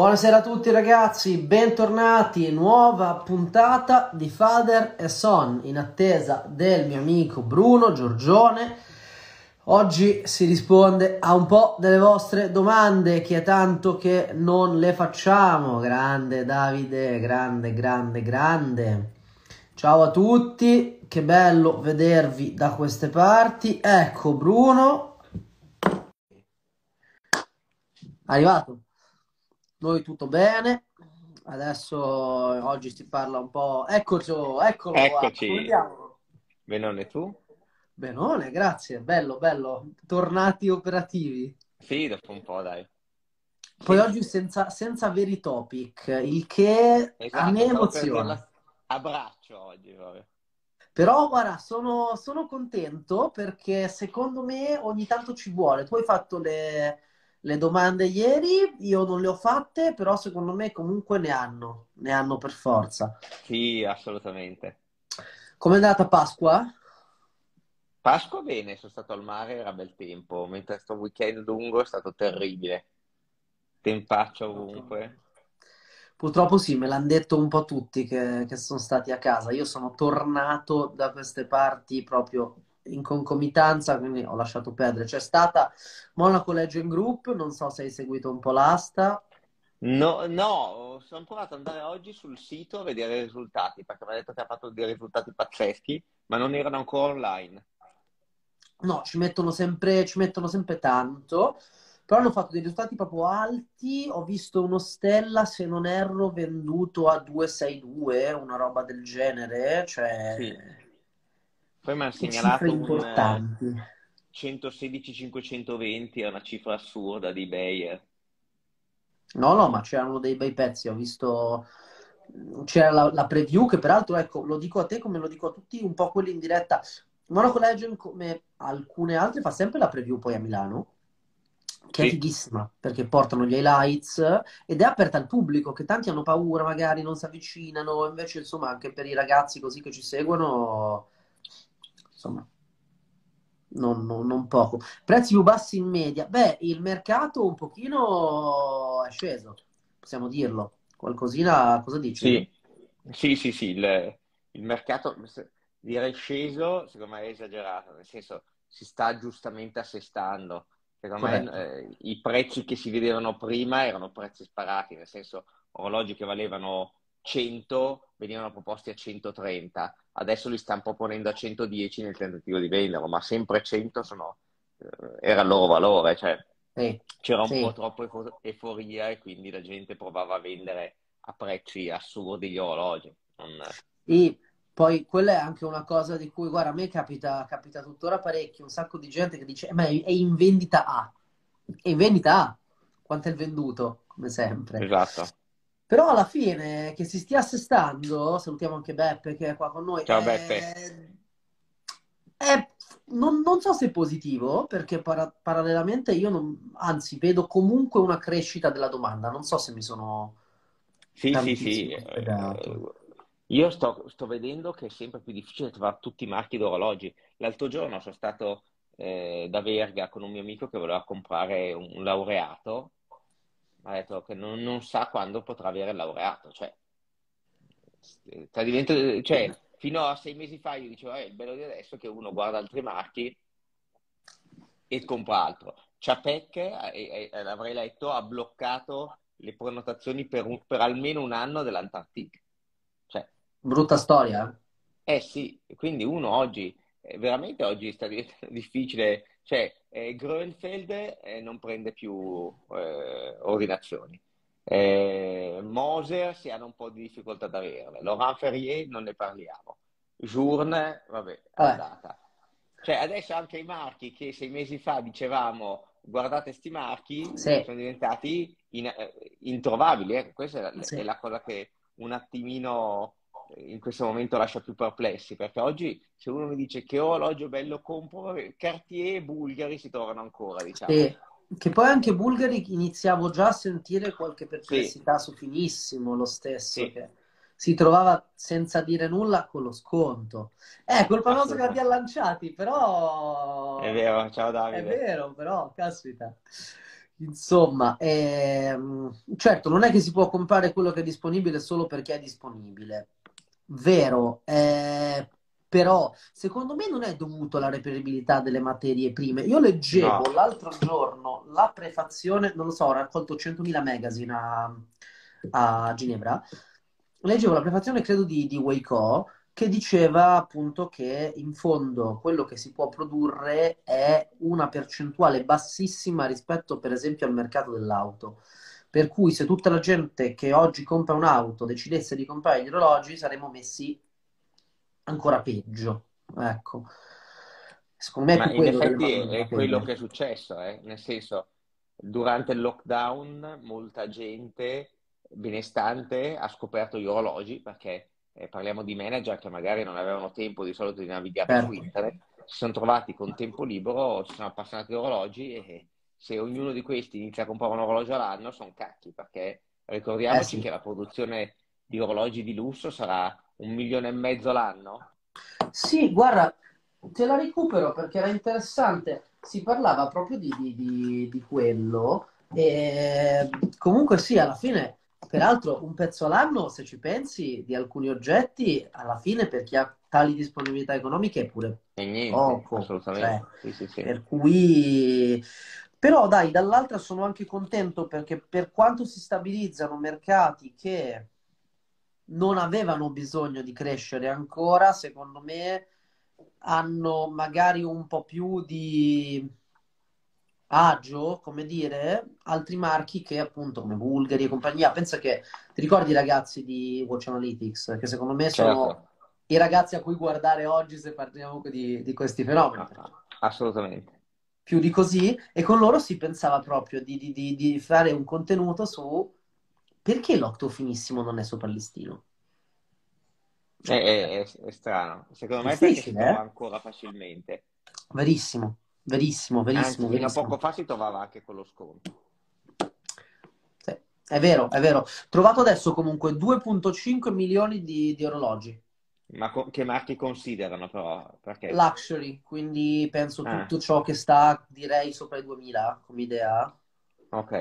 Buonasera a tutti ragazzi, bentornati, nuova puntata di Father e Son in attesa del mio amico Bruno Giorgione. Oggi si risponde a un po' delle vostre domande che è tanto che non le facciamo. Grande Davide, grande, grande, grande. Ciao a tutti, che bello vedervi da queste parti. Ecco Bruno. Arrivato. Noi tutto bene. Adesso oggi si parla un po'. Eccoci, eccolo Eccoci. Benone tu? Benone, grazie. Bello, bello. Tornati operativi. Sì, dopo un po', dai. Poi Sì, oggi senza, senza veri topic, il che a esatto, me stavo per emoziona. dirla a braccio oggi, proprio. Però guarda, sono, sono contento perché secondo me ogni tanto ci vuole. Tu hai fatto le, le domande ieri, io non le ho fatte, però secondo me comunque ne hanno, ne hanno per forza. Sì, assolutamente. Com'è andata Pasqua? Pasqua bene, sono stato al mare, era bel tempo, mentre sto weekend lungo è stato terribile. Tempaccio ovunque. Purtroppo sì, me l'hanno detto un po' tutti che, che sono stati a casa. Io sono tornato da queste parti proprio in concomitanza, quindi ho lasciato perdere. C'è stata Monaco Legend Group, non so se hai seguito un po' l'asta. No, no, sono provato ad andare oggi sul sito a vedere i risultati, perché mi ha detto che ha fatto dei risultati pazzeschi, ma non erano ancora online. No, ci mettono sempre, ci mettono sempre tanto, però hanno fatto dei risultati proprio alti. Ho visto uno Stella, se non erro, venduto a 262, una roba del genere, cioè Sì. Poi mi hanno segnalato un eh, importanti. 116-520, è una cifra assurda di Bayer. No, no, ma c'erano dei bei pezzi, ho visto, c'era la, la preview che peraltro, ecco, lo dico a te come lo dico a tutti, un po' quelli in diretta. Monaco Legend, come alcune altre, fa sempre la preview poi a Milano, che è Sì. fighissima, perché portano gli highlights ed è aperta al pubblico, che tanti hanno paura, magari non si avvicinano, invece insomma anche per i ragazzi così che ci seguono, insomma, non, non- non poco. Prezzi più bassi in media. Beh, il mercato un pochino è sceso, possiamo dirlo. Qualcosina, cosa dici? Sì, sì, sì, sì, il, il mercato direi sceso, secondo me è esagerato, nel senso si sta giustamente assestando. Secondo me eh, i prezzi che si vedevano prima erano prezzi sparati, nel senso orologi che valevano 100 venivano proposti a 130, adesso li stanno proponendo a 110 nel tentativo di venderlo, ma sempre 100 sono, eh, era il loro valore, cioè Sì, c'era un sì. po' troppo efo- euforia e quindi la gente provava a vendere a prezzi assurdi gli orologi. Non- E poi quella è anche una cosa di cui, guarda, a me capita, capita tuttora parecchio, un sacco di gente che dice, "Eh, ma è è in vendita A. È in vendita A. Quanto è il venduto, come sempre. Esatto. Però alla fine che si stia assestando, salutiamo anche Beppe che è qua con noi, Ciao è- Beppe. è- non, non so se è positivo, perché para- parallelamente io non, anzi vedo comunque una crescita della domanda, non so se mi sono Sì, sì, sì. tantissimo spiegato. eh, Io sto, sto vedendo che è sempre più difficile trovare tutti i marchi d'orologi. L'altro giorno sono stato eh, da Verga con un mio amico che voleva comprare un, un laureato. Ha detto che non, non sa quando potrà avere il laureato. Cioè, eh, diventa- cioè, fino a sei mesi fa io dicevo, eh, il bello di adesso è che uno guarda altri marchi e compra altro. Chapec, eh, eh, l'avrei letto, ha bloccato le prenotazioni per, un- per almeno un anno dell'Antarctica. Cioè, Brutta storia? eh sì, quindi uno oggi, eh, veramente oggi sta diventando difficile, cioè eh, Groenfeld eh, non prende più eh, ordinazioni, Eh, Moser si hanno un po' di difficoltà ad averle, Laurent Ferrier non ne parliamo, Journe, vabbè, è Vabbè, andata. Cioè adesso anche i marchi che sei mesi fa dicevamo guardate sti marchi sì, sono diventati in- eh, introvabili, questa è la, sì. è la cosa che un attimino in questo momento lascia più perplessi, perché oggi se uno mi dice che orologio bello compro, Cartier e Bulgari si trovano ancora, diciamo. Sì. Che poi anche Bulgari iniziavo già a sentire qualche Sì, perplessità su Finissimo, lo stesso, sì, che si trovava senza dire nulla con lo sconto. Eh, colpa nostra che l'abbiamo assolutamente. lanciati, però È vero, ciao è Davide. vero, però, caspita. Insomma, ehm, certo, non è che si può comprare quello che è disponibile solo perché è disponibile. Vero, eh, però secondo me non è dovuto alla reperibilità delle materie prime. Io leggevo No, l'altro giorno la prefazione, non lo so, ho raccolto 100.000 magazine a, a Ginevra, leggevo la prefazione, credo, di, di Weico, che diceva appunto che in fondo quello che si può produrre è una percentuale bassissima rispetto, per esempio, al mercato dell'auto. Per cui se tutta la gente che oggi compra un'auto decidesse di comprare gli orologi, saremmo messi ancora peggio. Ecco. Secondo me è ma in quello che effetti è, è quello che è successo, eh? Nel senso, durante il lockdown molta gente benestante ha scoperto gli orologi perché eh, parliamo di manager che magari non avevano tempo di solito di navigare su Certo. internet, si sono trovati con tempo libero, si sono appassionati di orologi e se ognuno di questi inizia a comprare un orologio all'anno sono cacchi perché Eh ricordiamoci sì. che la produzione di orologi di lusso sarà un milione e mezzo l'anno. Sì, guarda, te la recupero perché era interessante. Si parlava proprio di, di- di- di quello. E comunque sì, alla fine, peraltro, un pezzo all'anno, se ci pensi, di alcuni oggetti, alla fine, per chi ha tali disponibilità economiche, è pure E niente, poco. Cioè, assolutamente. Sì, sì, sì. per cui... Però dai, dall'altra sono anche contento perché per quanto si stabilizzano mercati che non avevano bisogno di crescere ancora, secondo me hanno magari un po' più di agio, come dire, altri marchi che appunto come Bulgari e compagnia. Pensa che ti ricordi i ragazzi di Watch Analytics, che secondo me sono Certo, i ragazzi a cui guardare oggi se parliamo di, di questi fenomeni, Ah, ah, assolutamente. Più di così, e con loro si pensava proprio di, di- di- di fare un contenuto su perché l'octo finissimo non è sopra il listino. È, è- è- strano. Secondo me è perché si trova eh? ancora facilmente. Verissimo, verissimo, verissimo, Anzi, fino a verissimo. poco fa si trovava anche con lo sconto. Sì, è vero, è vero. Trovato adesso comunque 2.5 milioni di, di orologi. Ma co- che marchi considerano però? Perché? Luxury, quindi penso Ah, tutto ciò che sta, direi, sopra i 2000 come idea. ok.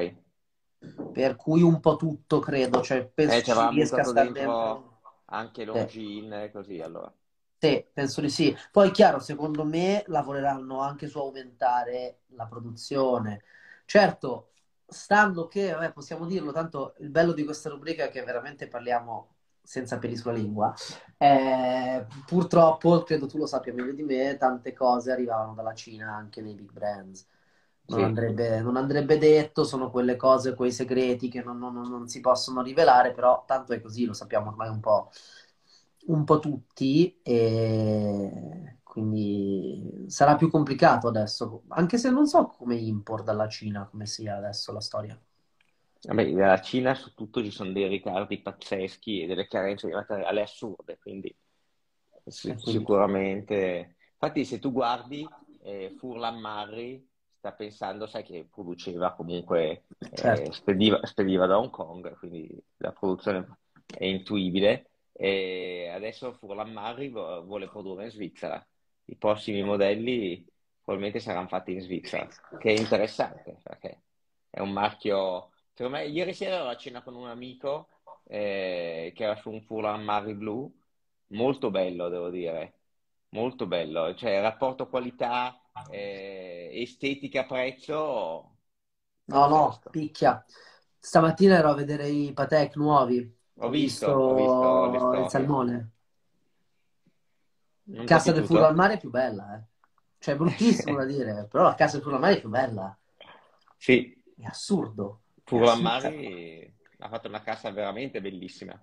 Per cui un po' tutto, credo. Cioè, penso Eh, ci riesca a buttato star dentro anche Sì. Longines e così, allora. Sì, penso di sì. Poi, chiaro, secondo me lavoreranno anche su aumentare la produzione. Certo, stando che, vabbè, possiamo dirlo, tanto il bello di questa rubrica è che veramente parliamo senza peli sulla lingua. Eh, purtroppo, credo tu lo sappia meglio di me, tante cose arrivavano dalla Cina anche nei big brands. Non Sì. andrebbe, non andrebbe detto, sono quelle cose, quei segreti che non, non- non si possono rivelare, però tanto è così, lo sappiamo ormai un po', un po' tutti, e quindi sarà più complicato adesso, anche se non so come import dalla Cina, come sia adesso la storia. Vabbè, dalla Cina su tutto ci sono dei ritardi pazzeschi e delle carenze di materiale assurde, quindi E si- quindi, sicuramente. Infatti, se tu guardi, eh, Furlan Marri sta pensando, sai che produceva comunque, eh, certo, spediva, spediva da Hong Kong, quindi la produzione è intuibile. E adesso Furlan Marri vuole produrre in Svizzera. I prossimi modelli probabilmente saranno fatti in Svizzera, che è interessante perché è un marchio. Secondo me, ieri sera ero a cena con un amico eh, che era su un Furlan Marri blu, molto bello, devo dire, molto bello. Cioè, rapporto qualità, eh, estetica, prezzo, no, no, picchia. Stamattina ero a vedere i Patek nuovi, Ho ho visto, ho visto il salmone. Non Casa del piaciuto? Mare è più bella, eh. Cioè, è bruttissimo da dire, però la Casa del Furlo al Mare è più bella. Sì, È assurdo, Furlan ha fatto una cassa veramente bellissima.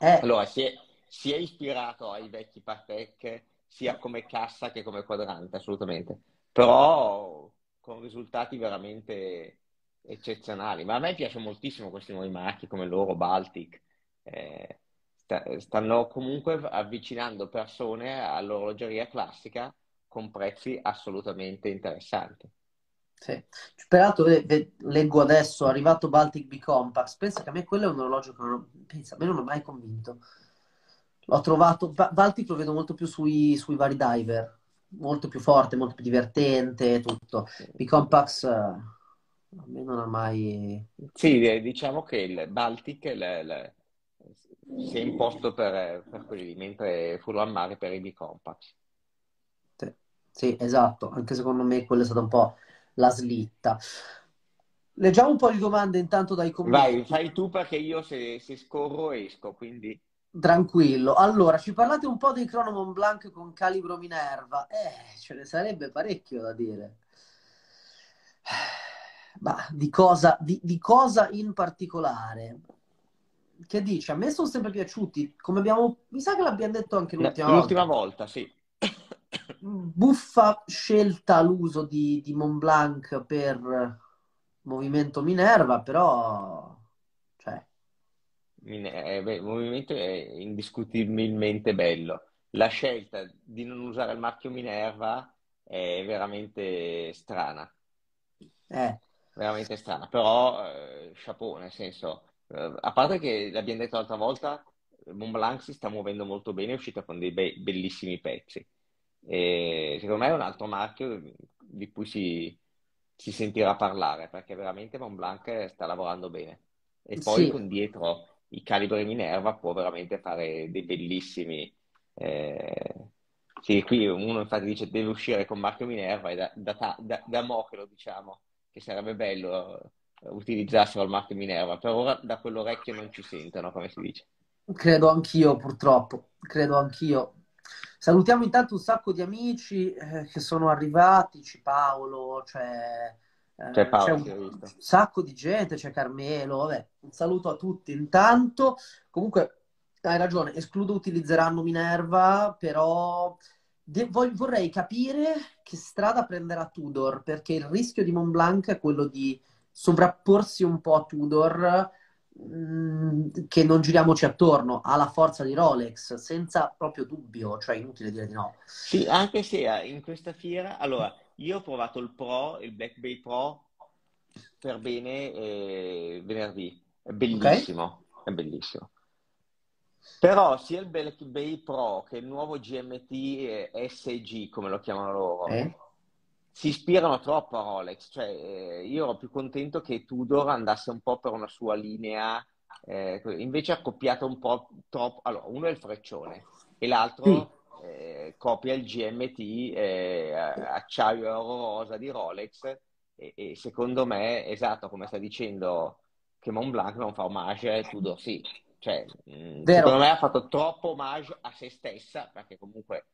Eh, Allora, si è, si è ispirato ai vecchi Patek sia come cassa che come quadrante, assolutamente, però con risultati veramente eccezionali. Ma a me piace moltissimo questi nuovi marchi come loro, Baltic. Eh, sta- stanno comunque avvicinando persone all'orologeria classica con prezzi assolutamente interessanti. Sì. Peraltro, leggo adesso, è arrivato Baltic B Compact. Pensa che a me quello è un orologio che non ho, pensa, a me non ho mai convinto. L'ho trovato, Ba- Baltic lo vedo molto più sui, sui vari diver, molto più forte, molto più divertente, tutto. B Compact, eh, A me non ha mai... Sì, diciamo che il Baltic le, le, si è imposto per, per quelli, mentre Fulham Mare per i B-Compact. Sì, sì, esatto, anche secondo me quella è stata un po' la slitta. Leggiamo un po' di domande intanto dai commenti. Vai, fai tu perché io se, se scorro esco, quindi... Tranquillo. Allora, ci parlate un po' dei Chrono Mont Blanc con calibro Minerva? Eh, ce ne sarebbe parecchio da dire. Ma di cosa, di, di cosa in particolare? Che dici? A me sono sempre piaciuti, come abbiamo... Mi sa che l'abbiamo detto anche l'ultima volta. L'ultima volta, sì. Buffa scelta l'uso di, di Mont Blanc per movimento Minerva, però... Cioè... Eh, beh, il movimento è indiscutibilmente bello. La scelta di non usare il marchio Minerva è veramente strana. Eh. Veramente strana, però eh, chapeau, nel senso, eh, a parte che l'abbiamo detto l'altra volta, Mont Blanc si sta muovendo molto bene, è uscita con dei be- bellissimi pezzi. E secondo me è un altro marchio di cui si, si sentirà parlare, perché veramente Mont Blanc sta lavorando bene. E poi Sì, con dietro i calibri Minerva può veramente fare dei bellissimi... eh, Sì, qui uno infatti dice deve uscire con marchio Minerva e da, da, da, da mo' che lo diciamo, che sarebbe bello eh, utilizzassero il marchio Minerva. Per ora da quell'orecchio non ci sentono, come si dice. credo anch'io, purtroppo. Credo anch'io. Salutiamo intanto un sacco di amici eh, che sono arrivati, c'è Paolo, c'è C'è eh, c'è Paolo, un si è visto. sacco di gente, c'è Carmelo, vabbè, un saluto a tutti intanto. Comunque, hai ragione, escludo utilizzeranno Minerva, però de- vorrei capire che strada prenderà Tudor, perché il rischio di Montblanc è quello di sovrapporsi un po' a Tudor, mh, che non giriamoci attorno, ha la forza di Rolex, senza proprio dubbio, cioè inutile dire di no. Sì, anche se eh, in questa fiera, allora, io ho provato il Pro, il Black Bay Pro per bene eh, venerdì, è bellissimo, è bellissimo. Però sia il Black Bay Pro che il nuovo GMT eh, SG, come lo chiamano loro, Eh? Si ispirano troppo a Rolex. Cioè, eh, io ero più contento che Tudor andasse un po' per una sua linea, eh, invece ha copiato un po' troppo. Allora, uno è il freccione e Sì, l'altro eh, copia il GMT eh, acciaio oro rosa di Rolex e, e secondo me, esatto, come sta dicendo che Montblanc non fa omaggio e Tudor sì. Cioè, mh, secondo vero. me ha fatto troppo omaggio a se stessa, perché comunque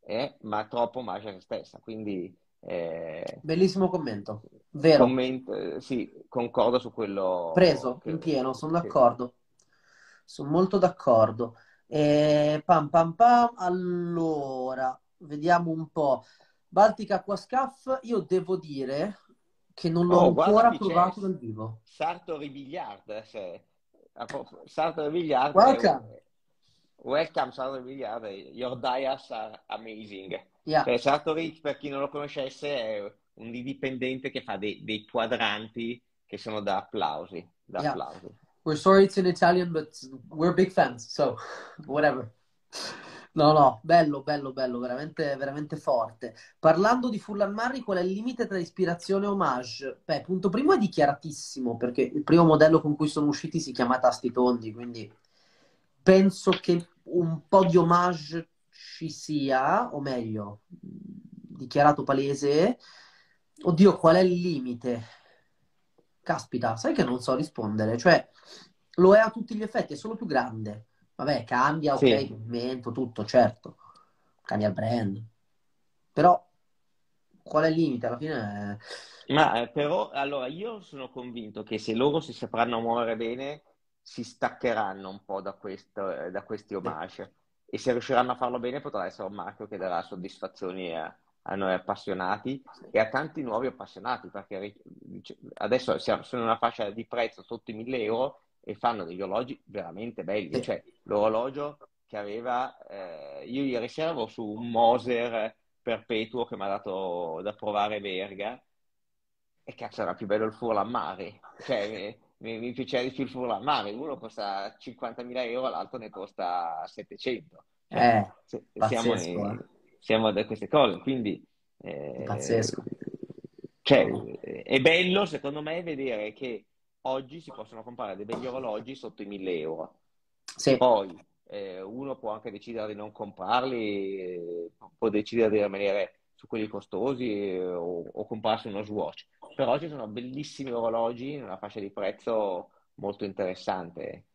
è, ma troppo omaggio a se stessa. Quindi eh, Bellissimo commento. Vero. commento, eh, sì, concordo su quello Preso in che, pieno, sono che- d'accordo. Sono molto d'accordo. E pam pam pam. Allora, vediamo un po'. Baltic Aquascaff, io devo dire che non l'ho Oh, ancora provato dal vivo. Sartori Bigliard. se- a pro- Sartori Bigliard è un... Welcome. Welcome Sartori Bigliard, your dias are amazing. Yeah, Cioè, per chi non lo conoscesse, è un dipendente che fa dei, dei quadranti che sono da applausi, da yeah. applausi. We're sorry it's in Italian, but we're big fans, so whatever. No, no, bello, bello, bello, veramente, veramente forte. Parlando di Furlan Marri, qual è il limite tra ispirazione e homage? Beh, punto primo è dichiaratissimo, perché il primo modello con cui sono usciti si chiama Tasti Tondi, quindi penso che un po' di homage ci sia, o meglio, dichiarato palese. Oddio, qual è il limite? Caspita, sai che non so rispondere, cioè lo è a tutti gli effetti, è solo più grande. Vabbè, cambia, ok, Sì, movimento, tutto, certo, cambia il brand, però qual è il limite? Alla fine ma eh, però allora io sono convinto che se loro si sapranno muovere bene, si staccheranno un po' da questo, eh, da questi è... e se riusciranno a farlo bene potrà essere un marchio che darà soddisfazioni a, a noi appassionati e a tanti nuovi appassionati perché adesso siamo sono in una fascia di prezzo sotto i 1000 euro e fanno degli orologi veramente belli, cioè l'orologio che aveva, eh, io ieri sera avevo su un Moser perpetuo che mi ha dato da provare Verga e cazzo era più bello il Furlan Mare, cioè mi, mi, piaceva di più il Furlan Mare, uno costa 50.000 euro, l'altro ne costa 700, cioè è se- siamo, pazzesco, eh. siamo da queste cose, quindi eh, Pazzesco. Cioè, è bello secondo me vedere che oggi si possono comprare dei begli orologi sotto i 1000 euro. Sì. Poi eh, uno può anche decidere di non comprarli, eh, può decidere di rimanere su quelli costosi eh, o, o, comprarsi uno Swatch. Però ci sono bellissimi orologi in una fascia di prezzo molto interessante.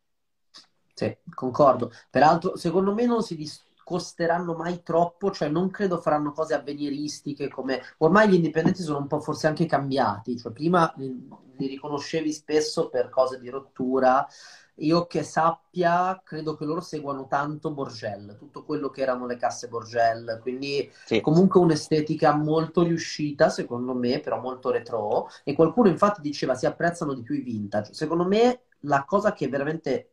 Sì, concordo. Peraltro, secondo me non si discosteranno mai troppo, cioè non credo faranno cose avveniristiche come... Ormai gli indipendenti sono un po' forse anche cambiati, cioè prima li, li riconoscevi spesso per cose di rottura, io che sappia, credo che loro seguano tanto Borgel, tutto quello che erano le casse Borgel, quindi sì. comunque un'estetica molto riuscita, secondo me, però molto retro. E qualcuno infatti diceva si apprezzano di più i vintage. Secondo me la cosa che veramente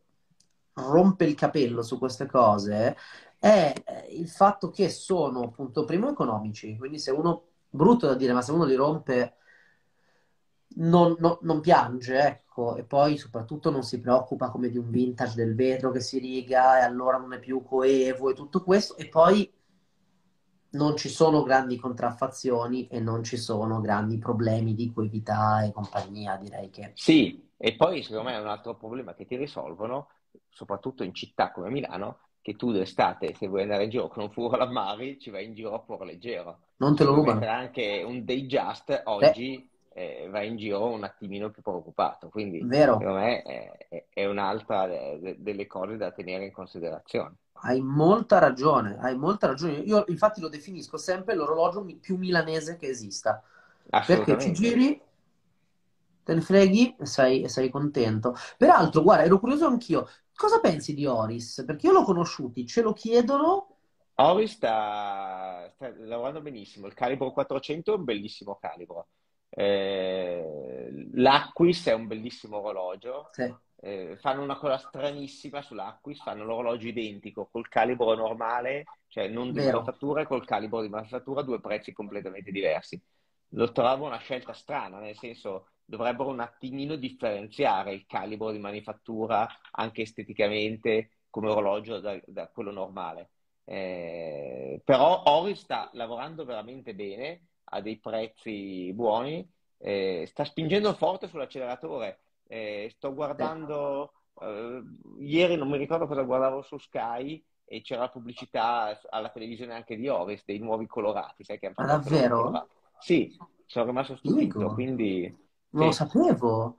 rompe il capello su queste cose è il fatto che sono, appunto, primo economici, quindi se uno, brutto da dire, ma se uno li rompe non, non, non, piange, ecco, e poi soprattutto non si preoccupa come di un vintage del vetro che si riga e allora non è più coevo e tutto questo, e poi non ci sono grandi contraffazioni e non ci sono grandi problemi di coevità e compagnia, direi che... Sì, e poi secondo me è un altro problema che ti risolvono, soprattutto in città come Milano, che tu d'estate, se vuoi andare in giro con un furgo all'ammari, ci vai in giro a fuoco leggero. Non te lo rubano. anche un day just oggi... Beh eh, va in giro un attimino più preoccupato. Quindi, Vero. secondo me, è, è un'altra de- delle cose da tenere in considerazione. Hai molta ragione, hai molta ragione. Io infatti lo definisco sempre l'orologio più milanese che esista. Perché ci giri, te ne freghi e sei, e sei contento. Peraltro, guarda, ero curioso anch'io. Cosa pensi di Oris? Perché io l'ho conosciuti, ce lo chiedono. Oris sta, sta lavorando benissimo. Il calibro 400 è un bellissimo calibro. Eh, L'Aquis è un bellissimo orologio. Sì. Eh, fanno una cosa stranissima sull'Aquis, fanno l'orologio identico col calibro normale, cioè non di manifattura, col calibro di manifattura, due prezzi completamente diversi. Lo trovo una scelta strana, nel senso dovrebbero un attimino differenziare il calibro di manifattura anche esteticamente come orologio da, da quello normale. Eh, però Ori sta lavorando veramente bene a dei prezzi buoni, eh, sta spingendo forte sull'acceleratore. Eh, sto guardando, eh, ieri non mi ricordo cosa guardavo su Sky e c'era la pubblicità alla televisione anche di Oris, dei nuovi colorati. Sai che Ma davvero? Sì, sono rimasto stupito, quindi... Non lo sapevo,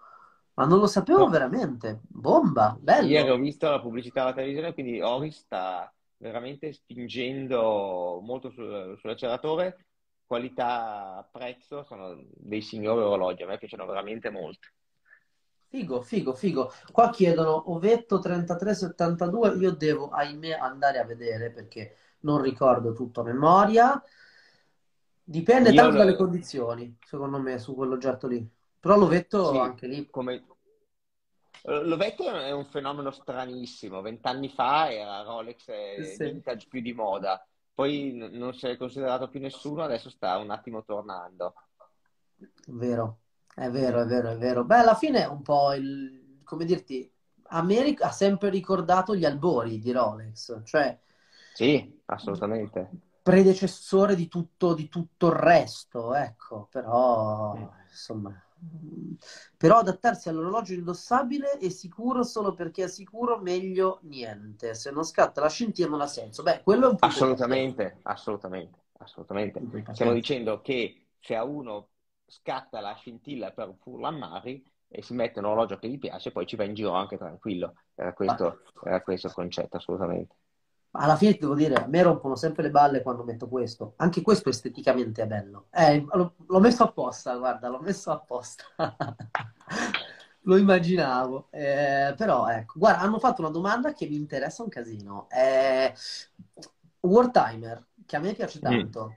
ma non lo sapevo no. veramente. Bomba, bello. Ieri ho visto la pubblicità alla televisione, quindi Oris sta veramente spingendo molto sull'acceleratore qualità-prezzo sono dei signori orologi, a me piacciono veramente molto. Figo, figo, figo. Qua chiedono Ovetto 3372, io devo, ahimè, andare a vedere perché non ricordo tutto a memoria. Dipende io tanto lo... dalle condizioni, secondo me, su quell'oggetto lì. Però l'ovetto sì, anche lì... Come... L'ovetto è un fenomeno stranissimo. Vent'anni fa era Rolex sì. vintage più di moda poi n- non si è considerato più nessuno, adesso sta un attimo tornando. Vero, è vero, è vero, è vero. Beh, alla fine è un po' il, come dirti, America ha sempre ricordato gli albori di Rolex, cioè... Sì, assolutamente. Predecessore di tutto, di tutto il resto, ecco, però, insomma, però adattarsi all'orologio indossabile è sicuro solo perché è sicuro meglio niente. Se non scatta la scintilla non ha senso. Beh, quello è un po' Assolutamente, assolutamente, assolutamente. Stiamo dicendo che se a uno scatta la scintilla per un furlammari e si mette un orologio che gli piace, poi ci va in giro anche tranquillo. Era questo, ah. era questo il concetto, assolutamente alla fine devo dire, a me rompono sempre le balle quando metto questo. Anche questo esteticamente è bello. Eh, l'ho messo apposta, guarda, l'ho messo apposta. Lo immaginavo. Eh, però, ecco, guarda, hanno fatto una domanda che mi interessa un casino. Eh, Wartimer, che a me piace mm. tanto, mm.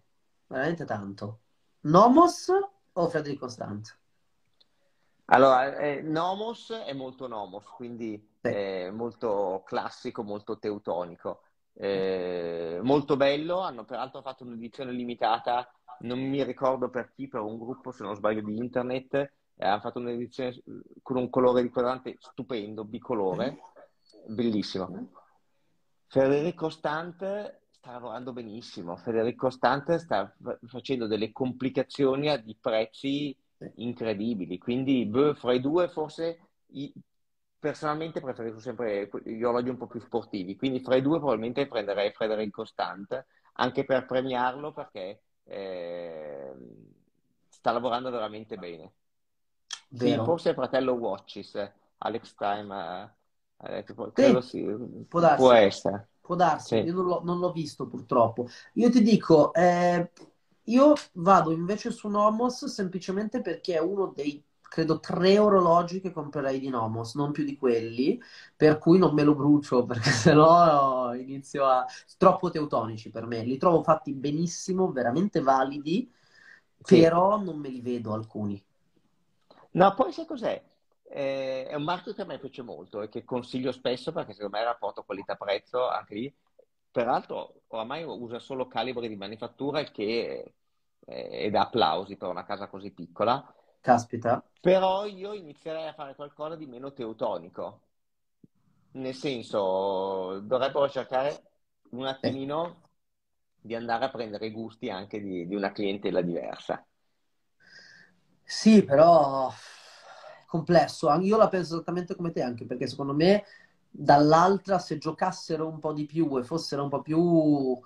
veramente tanto. Nomos o Frederic Constant? Allora, eh, Nomos è molto Nomos, quindi sì. molto classico, molto teutonico. Eh, molto bello, hanno peraltro fatto un'edizione limitata, non mi ricordo per chi, per un gruppo se non sbaglio di internet, eh, hanno fatto un'edizione con un colore di quadrante stupendo, bicolore, bellissimo. Federico Stant sta lavorando benissimo, Federico Stant sta facendo delle complicazioni a di prezzi incredibili. Quindi beh, fra i due forse personalmente preferisco sempre gli orologi un po' più sportivi, quindi fra i due probabilmente prenderei Frederic Constant, anche per premiarlo perché eh, sta lavorando veramente bene. Sì, forse il fratello Watches, Alex Time, eh, tipo, credo sì, può, darsi, può essere. Può darsi, sì. io non l'ho, non l'ho, visto purtroppo. Io ti dico, eh, io vado invece su Nomos semplicemente perché è uno dei credo tre orologi che comprerei di Nomos, non più di quelli, per cui non me lo brucio perché sennò inizio a... troppo teutonici per me. Li trovo fatti benissimo, veramente validi, sì. però non me li vedo alcuni. No, poi sai cos'è? Eh, è un marchio che a me piace molto e che consiglio spesso perché secondo me il rapporto qualità-prezzo anche lì, peraltro oramai usa solo calibri di manifattura che è da applausi per una casa così piccola Caspita. Però io inizierei a fare qualcosa di meno teutonico. Nel senso, dovrebbero cercare un attimino eh. di andare a prendere i gusti anche di, di una clientela diversa. Sì, però è complesso. Io la penso esattamente come te, anche perché secondo me dall'altra, se giocassero un po' di più e fossero un po' più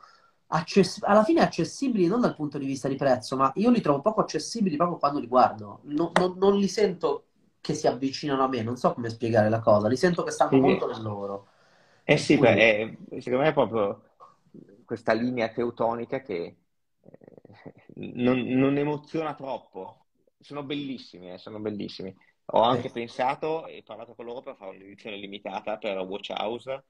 access- alla fine accessibili non dal punto di vista di prezzo, ma io li trovo poco accessibili proprio quando li guardo. No, no, non li sento che si avvicinano a me, non so come spiegare la cosa, li sento che stanno sì. molto nel loro. Eh sì, Quindi... beh, è, secondo me è proprio questa linea teutonica che eh, non, non, emoziona troppo. Sono bellissimi, eh, sono bellissimi. Ho anche eh. pensato e parlato con loro per fare un'edizione limitata per Watch House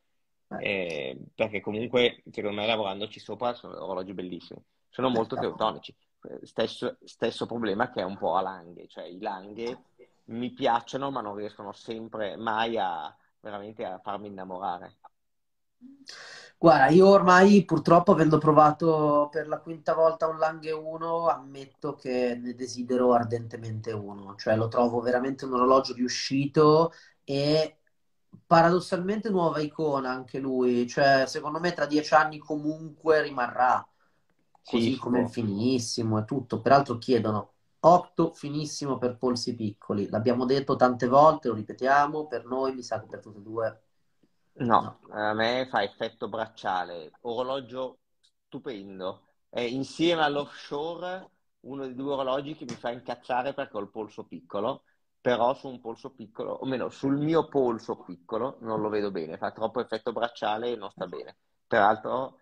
eh, perché comunque secondo me lavorandoci sopra sono orologi bellissimi, sono molto teutonici. Stesso, stesso problema che è un po' a Langhe, cioè i Langhe mi piacciono ma non riescono sempre mai a veramente a farmi innamorare. Guarda, io ormai purtroppo avendo provato per la quinta volta un Langhe 1, ammetto che ne desidero ardentemente uno, cioè lo trovo veramente un orologio riuscito e paradossalmente nuova icona anche lui, cioè secondo me tra dieci anni comunque rimarrà così sì, come finissimo e tutto. Peraltro chiedono 8 finissimo per polsi piccoli, l'abbiamo detto tante volte, lo ripetiamo, per noi mi sa che per tutti e due. No, no. a me fa effetto bracciale, orologio stupendo. È insieme all'offshore uno dei due orologi che mi fa incazzare perché ho il polso piccolo però su un polso piccolo, o meno sul mio polso piccolo non lo vedo bene, fa troppo effetto bracciale e non sta bene. Peraltro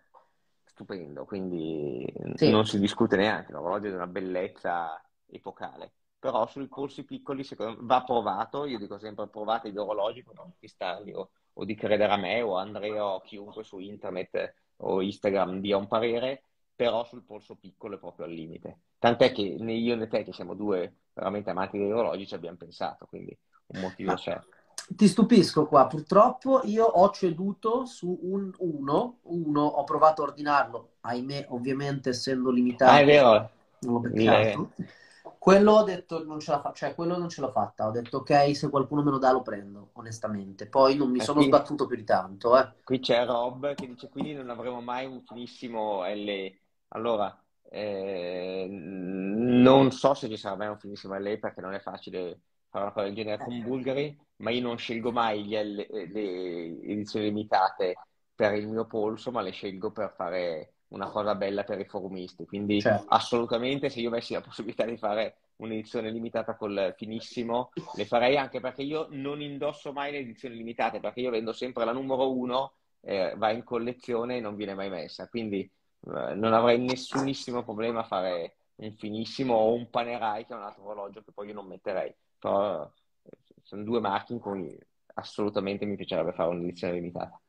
stupendo, quindi sì. non si discute neanche, l'orologio è di una bellezza epocale. Però sui polsi piccoli secondo me, va provato, io dico sempre provate gli orologi per non acquistarli o, o di credere a me o a Andrea o a chiunque su internet o Instagram dia un parere, però sul polso piccolo è proprio al limite. Tant'è che né io né te, che siamo due veramente amanti degli orologi, ci abbiamo pensato, quindi un motivo c'è. Ti stupisco qua, purtroppo io ho ceduto su un 1, uno ho provato a ordinarlo, ahimè ovviamente essendo limitato. Ah, è vero. Non l'ho beccato. Le... Quello ho detto non ce la fa, cioè quello non ce l'ho fatta. Ho detto ok, se qualcuno me lo dà lo prendo, onestamente. Poi non mi eh, sono qui, sbattuto più di tanto. Eh. Qui c'è Rob che dice quindi non avremo mai un finissimo L allora, eh, non so se ci sarà mai un finissimo LA perché non è facile fare una cosa del genere con Bulgari, ma io non scelgo mai L, le edizioni limitate per il mio polso, ma le scelgo per fare una cosa bella per i forumisti. Quindi certo. assolutamente se io avessi la possibilità di fare un'edizione limitata col finissimo, le farei anche perché io non indosso mai le edizioni limitate, perché io vendo sempre la numero uno, eh, va in collezione e non viene mai messa. Quindi eh, non avrei nessunissimo problema a fare un finissimo o un Panerai che è un altro orologio che poi io non metterei. Però eh, sono due marchi in cui assolutamente mi piacerebbe fare un'edizione limitata.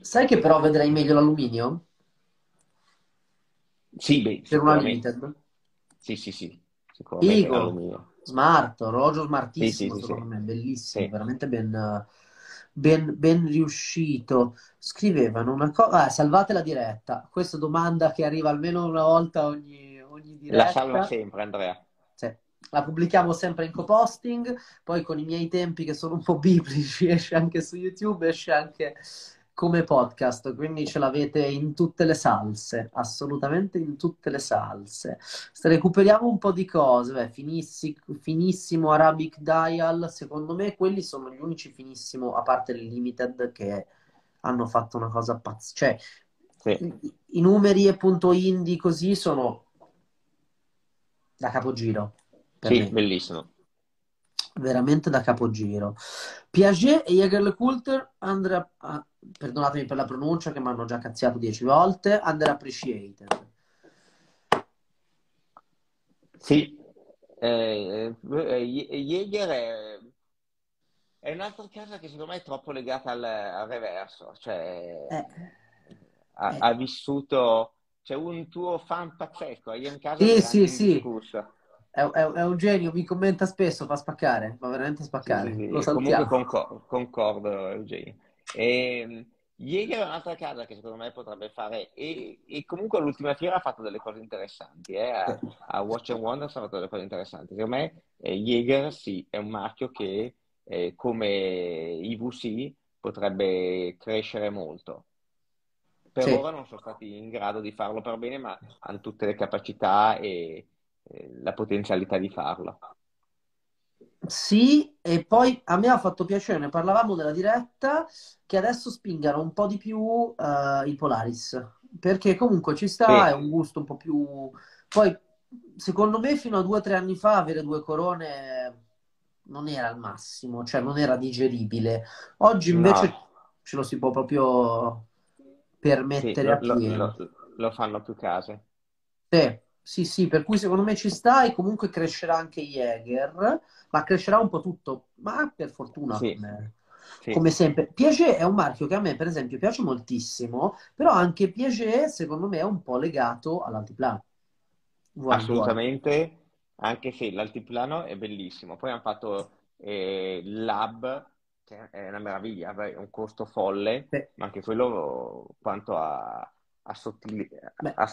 Sai che però vedrei meglio l'alluminio? sì, beh, per una limited. Sì, sì, sì sicuramente l'alluminio. Smart, orologio smartissimo sì, sì, secondo sì, me, bellissimo veramente ben ben, ben riuscito. Scrivevano una cosa, ah, salvate la diretta. Questa domanda che arriva almeno una volta ogni, ogni diretta. La salva sempre, Andrea. Sì. La pubblichiamo sempre in co-posting, poi con i miei tempi che sono un po' biblici esce anche su YouTube, esce anche come podcast, quindi ce l'avete in tutte le salse, assolutamente in tutte le salse. Se recuperiamo un po' di cose, beh, finissi, finissimo Arabic Dial, secondo me quelli sono gli unici finissimo, a parte il Limited, che hanno fatto una cosa pazzesca. Cioè, sì. i, numeri e punto indie così sono da capogiro. Sì, me. bellissimo veramente da capogiro. Piaget e Jägerle-Coulter, under, ah, perdonatemi per la pronuncia che mi hanno già cazziato dieci volte, underappreciated. Sì, eh, eh, Jäger è, è, un'altra casa che secondo me è troppo legata al, al reverso, cioè eh, ha, eh. ha, vissuto, c'è un tuo fan pazzesco, io in casa sì, sì, sì. È, è, è, un genio, mi commenta spesso, fa spaccare, fa veramente spaccare. Sì, sì, Lo Comunque concor- concordo, Eugenio. E, Jäger è un'altra casa che secondo me potrebbe fare, e, e comunque l'ultima fiera ha fatto delle cose interessanti, eh? a, a, Watch and Wonders ha fatto delle cose interessanti. Secondo me eh, Jäger sì, è un marchio che eh, come IVC potrebbe crescere molto. Per sì. ora non sono stati in grado di farlo per bene, ma hanno tutte le capacità e, la potenzialità di farlo. Sì, e poi a me ha fatto piacere, ne parlavamo della diretta, che adesso spingano un po' di più uh, il Polaris, perché comunque ci sta, sì. è un gusto un po' più... Poi, secondo me, fino a due o tre anni fa avere due corone non era al massimo, cioè non era digeribile. Oggi invece no. ce lo si può proprio permettere sì, lo, lo, lo, lo fanno più case. Sì. Sì, sì, per cui secondo me ci sta e comunque crescerà anche Jäger, ma crescerà un po' tutto, ma per fortuna, sì. come, sì. come, sempre. Piaget è un marchio che a me, per esempio, piace moltissimo, però anche Piaget, secondo me, è un po' legato all'altiplano. Vuoi, Assolutamente, vuoi. anche se l'altiplano è bellissimo. Poi hanno fatto eh, Lab, che è una meraviglia, è un costo folle, sì. ma anche quello quanto a a sottili, a,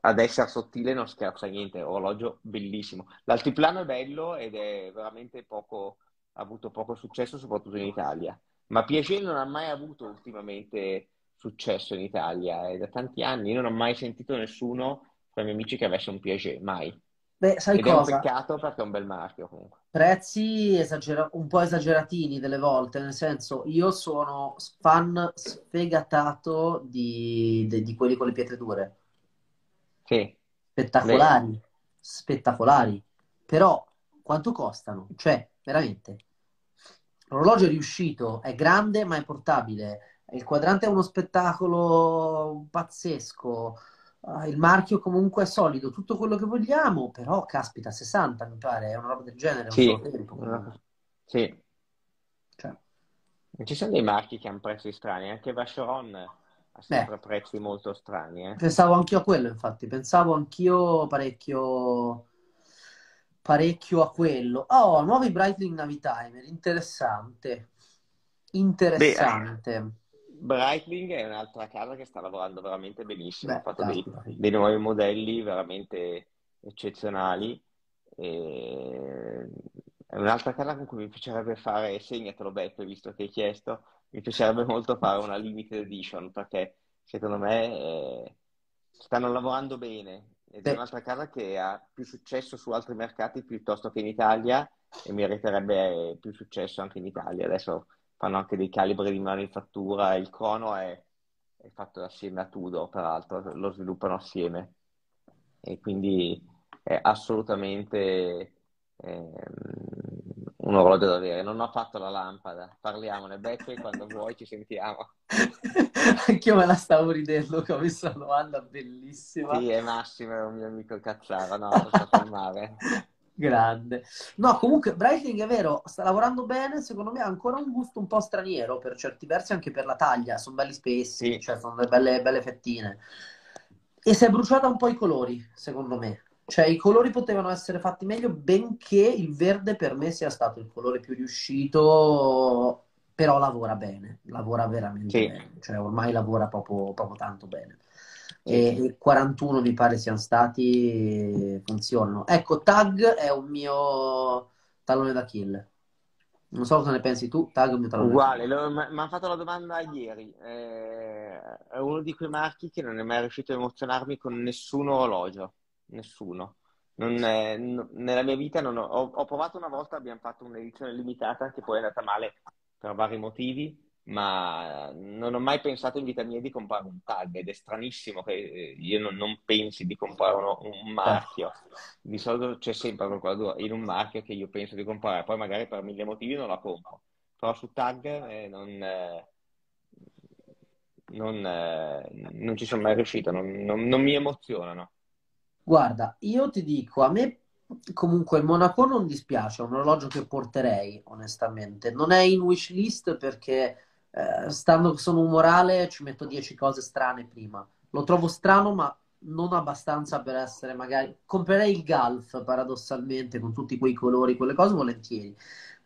ad essere sottile non scherza niente, orologio bellissimo. L'altiplano è bello ed è veramente poco, ha avuto poco successo, soprattutto in Italia. Ma Piaget non ha mai avuto ultimamente successo in Italia, è da tanti anni. Non ho mai sentito nessuno tra i miei amici che avesse un Piaget, mai. Beh, sai Ed cosa? è un peccato perché è un bel marchio comunque. Prezzi esagera- un po' esageratini delle volte, nel senso io sono fan sfegatato di, di, di quelli con le pietre dure. Sì. Spettacolari, Beh. spettacolari. Però quanto costano? Cioè, veramente. L'orologio è riuscito, è grande ma è portabile. Il quadrante è uno spettacolo pazzesco Uh, il marchio comunque è solido, tutto quello che vogliamo, però caspita, 60 mi pare, è una roba del genere, sì. un tempo. Sì. Cioè. Ci sono dei marchi che hanno prezzi strani, anche Vacheron ha sempre Beh. prezzi molto strani. Eh. Pensavo anch'io a quello, infatti, pensavo anch'io parecchio, parecchio a quello. Oh, nuovi Breitling Navitimer, interessante. Interessante. Beh, Breitling è un'altra casa che sta lavorando veramente benissimo, Beh, ha fatto dai, dei, dei, nuovi modelli veramente eccezionali. E... È un'altra casa con cui mi piacerebbe fare, segnatelo Beppe, visto che hai chiesto, mi piacerebbe molto fare una limited edition perché secondo me eh, stanno lavorando bene ed è un'altra casa che ha più successo su altri mercati piuttosto che in Italia e meriterebbe più successo anche in Italia. Adesso fanno anche dei calibri di manifattura, il crono è, è fatto assieme a Tudor, peraltro, lo sviluppano assieme e quindi è assolutamente eh, un orologio da avere. Non ho fatto la lampada, parliamone, Beppe, quando vuoi ci sentiamo. Anch'io me la stavo ridendo che ho visto una domanda bellissima. Sì, è Massimo, è un mio amico Cazzara, no, lo so filmare. Grande. No, comunque Breitling è vero, sta lavorando bene, secondo me ha ancora un gusto un po' straniero per certi versi anche per la taglia, sono belli spessi, sì. cioè sono delle belle, belle fettine. E si è bruciata un po' i colori, secondo me. Cioè i colori potevano essere fatti meglio, benché il verde per me sia stato il colore più riuscito, però lavora bene, lavora veramente sì. bene, cioè ormai lavora proprio, proprio tanto bene e 41 mi pare siano stati funzionano. Ecco, Tag è un mio tallone da kill. Non so cosa ne pensi tu, tag Uguale, mi hanno fatto la domanda ieri. Eh, è uno di quei marchi che non è mai riuscito a emozionarmi con nessun orologio. Nessuno. Non è, n- nella mia vita non ho, ho, ho, provato una volta, abbiamo fatto un'edizione limitata che poi è andata male per vari motivi ma non ho mai pensato in vita mia di comprare un tag ed è stranissimo che eh, io non, non pensi di comprare uno, un marchio. Di solito c'è sempre qualcuno in un marchio che io penso di comprare, poi magari per mille motivi non la compro, però su tag eh, non, eh, non, eh, non, ci sono mai riuscito, non, non mi emozionano. Guarda, io ti dico, a me Comunque il Monaco non dispiace, è un orologio che porterei onestamente. Non è in wishlist perché eh, stando sono umorale ci metto 10 cose strane prima. Lo trovo strano, ma non abbastanza per essere magari. Comprerei il Golf paradossalmente con tutti quei colori, quelle cose volentieri.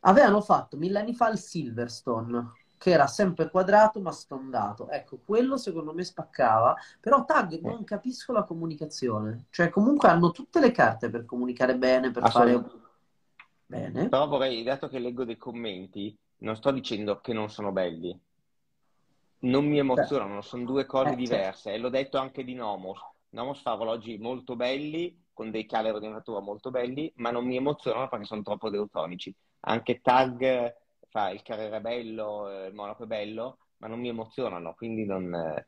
Avevano fatto mille anni fa il Silverstone, che era sempre quadrato ma stondato. Ecco, quello secondo me spaccava, però Tag non capisco la comunicazione. Cioè, comunque hanno tutte le carte per comunicare bene, per fare bene. Però vorrei, dato che leggo dei commenti, non sto dicendo che non sono belli. Non mi emozionano, sono due cose eh, certo. diverse. Certo. E l'ho detto anche di Nomos. Nomos fa orologi molto belli, con dei cali aerodinamica molto belli, ma non mi emozionano perché sono troppo deutonici. Anche Tag fa il Carrera bello, eh, il Monaco è bello, ma non mi emozionano, quindi non... Eh,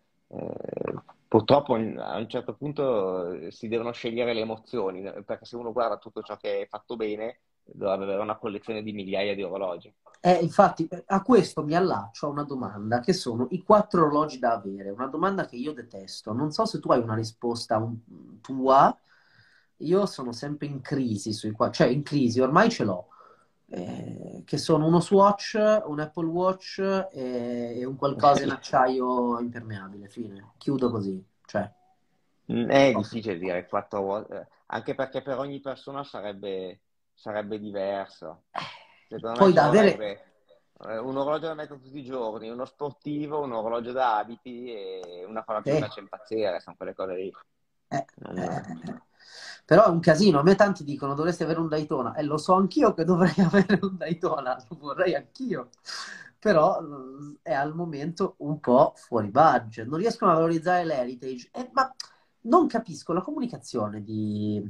purtroppo a un certo punto eh, si devono scegliere le emozioni, perché se uno guarda tutto ciò che è fatto bene, dovrebbe avere una collezione di migliaia di orologi. Eh, infatti, a questo mi allaccio a una domanda che sono i quattro orologi da avere. Una domanda che io detesto. Non so se tu hai una risposta un, tua. Io sono sempre in crisi sui quattro, cioè in crisi, ormai ce l'ho. Eh, che sono uno Swatch, un Apple Watch e, e un qualcosa in acciaio impermeabile. Fine. Chiudo così. Cioè. Mm, è difficile dire quattro, eh, anche perché per ogni persona sarebbe sarebbe diverso. Secondo Poi da avere... Eh, un orologio da mettere tutti i giorni, uno sportivo, un orologio da abiti e una eh. impazzire, sono quelle cose lì. Eh, eh. Però è un casino, a me tanti dicono dovresti avere un Daytona e lo so anch'io che dovrei avere un Daytona, lo vorrei anch'io, però è al momento un po' fuori budget, non riescono a valorizzare l'heritage, eh, ma non capisco la comunicazione di,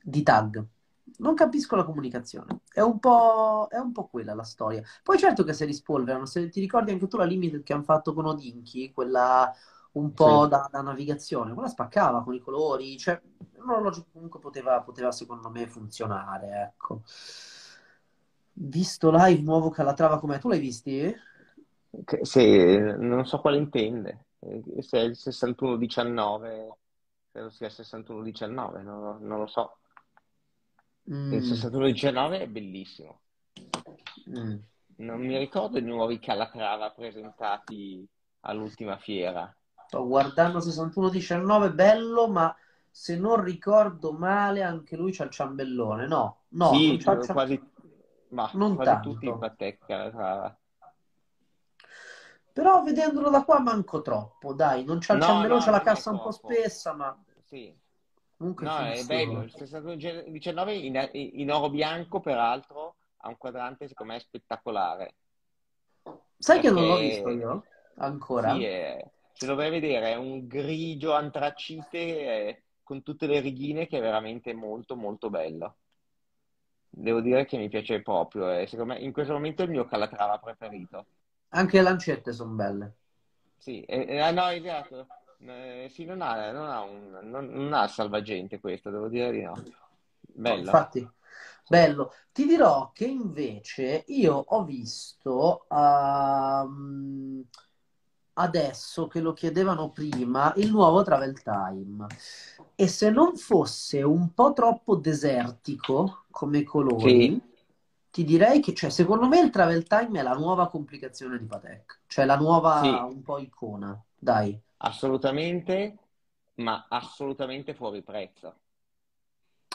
di tag non capisco la comunicazione. È un, po', è un po' quella la storia. Poi certo che si rispolverano, se ti ricordi anche tu la limited che hanno fatto con Odinchi, quella un po' sì. da, da, navigazione, quella spaccava con i colori, cioè un orologio che comunque poteva, poteva secondo me funzionare, ecco. Visto live nuovo Calatrava com'è? Tu l'hai visti? Sì, non so quale intende. Se è il 61-19, credo sia il 61-19, non, non lo so. Mm. Il 6119 è bellissimo. Mm. Non mi ricordo i nuovi Calatrava presentati all'ultima fiera. Sto guardando 6119, bello, ma se non ricordo male anche lui c'ha il ciambellone. No, no, sì, quasi, ma, non quasi tanto. tutti in Patek Calatrava. Però vedendolo da qua manco troppo, dai, non c'ha il no, ciambellone, no, c'ha la cassa un po' spessa, ma... Sì, Comunque no, è bello. Il 19 in, in, oro bianco, peraltro, ha un quadrante, secondo me, spettacolare. Sai Perché... che non l'ho visto io? Ancora? Sì, è... se a vedere, è un grigio antracite eh, con tutte le righine che è veramente molto, molto bello. Devo dire che mi piace proprio. Eh. Secondo me, in questo momento è il mio Calatrava preferito. Anche le lancette sono belle. Sì, eh, no, esatto. Eh, sì, non ha, non ha, un, non, non ha salvagente questo, devo dire di no. Bello. Infatti, bello. Ti dirò che invece io ho visto uh, adesso che lo chiedevano prima il nuovo Travel Time e se non fosse un po' troppo desertico come colori, sì. ti direi che, cioè, secondo me il Travel Time è la nuova complicazione di Patek, cioè la nuova sì. un po' icona. Dai. Assolutamente, ma assolutamente fuori prezzo.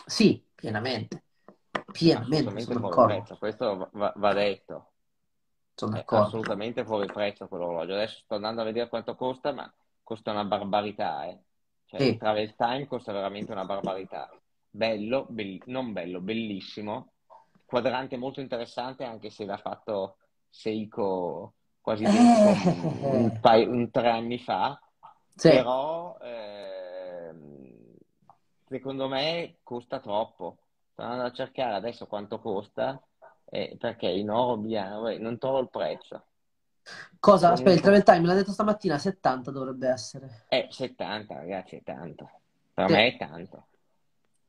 Sì, pienamente. Pienamente, sono fuori prezzo. Questo va, va detto. Sono d'accordo. È assolutamente fuori prezzo quell'orologio. Adesso sto andando a vedere quanto costa, ma costa una barbarità. Eh. Cioè, sì. il travel time costa veramente una barbarità. Bello, be- non bello, bellissimo. quadrante molto interessante, anche se l'ha fatto Seiko quasi eh. un, paio, un, tre anni fa, sì. però eh, secondo me costa troppo. Sto andando a cercare adesso quanto costa, eh, perché in oro bianco non trovo il prezzo. Cosa? Aspetta, il travel time me l'ha detto stamattina, 70 dovrebbe essere. Eh, 70 ragazzi, è tanto. Per sì. me è tanto.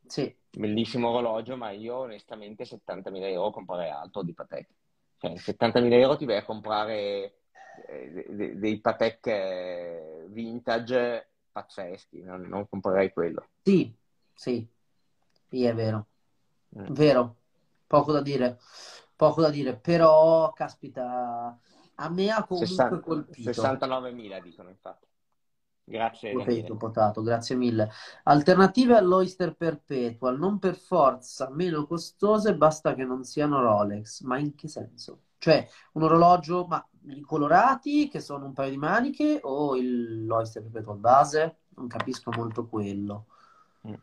Sì. Bellissimo orologio, ma io onestamente 70.000 euro comprerei altro di Patek. Cioè, 70.000 euro ti vai a comprare eh, dei Patek eh, vintage pazzeschi, non, non comprerei quello. Sì, sì, sì, è vero. Mm. Vero, poco da dire, poco da dire, però, caspita, a me ha comunque 60, colpito. 69.000 dicono, infatti. Grazie. Ripeto, potato, grazie mille. Alternative all'Oyster Perpetual, non per forza meno costose, basta che non siano Rolex. Ma in che senso? Cioè, un orologio, ma i colorati, che sono un paio di maniche, o l'Oyster Perpetual base? Non capisco molto quello. Mm.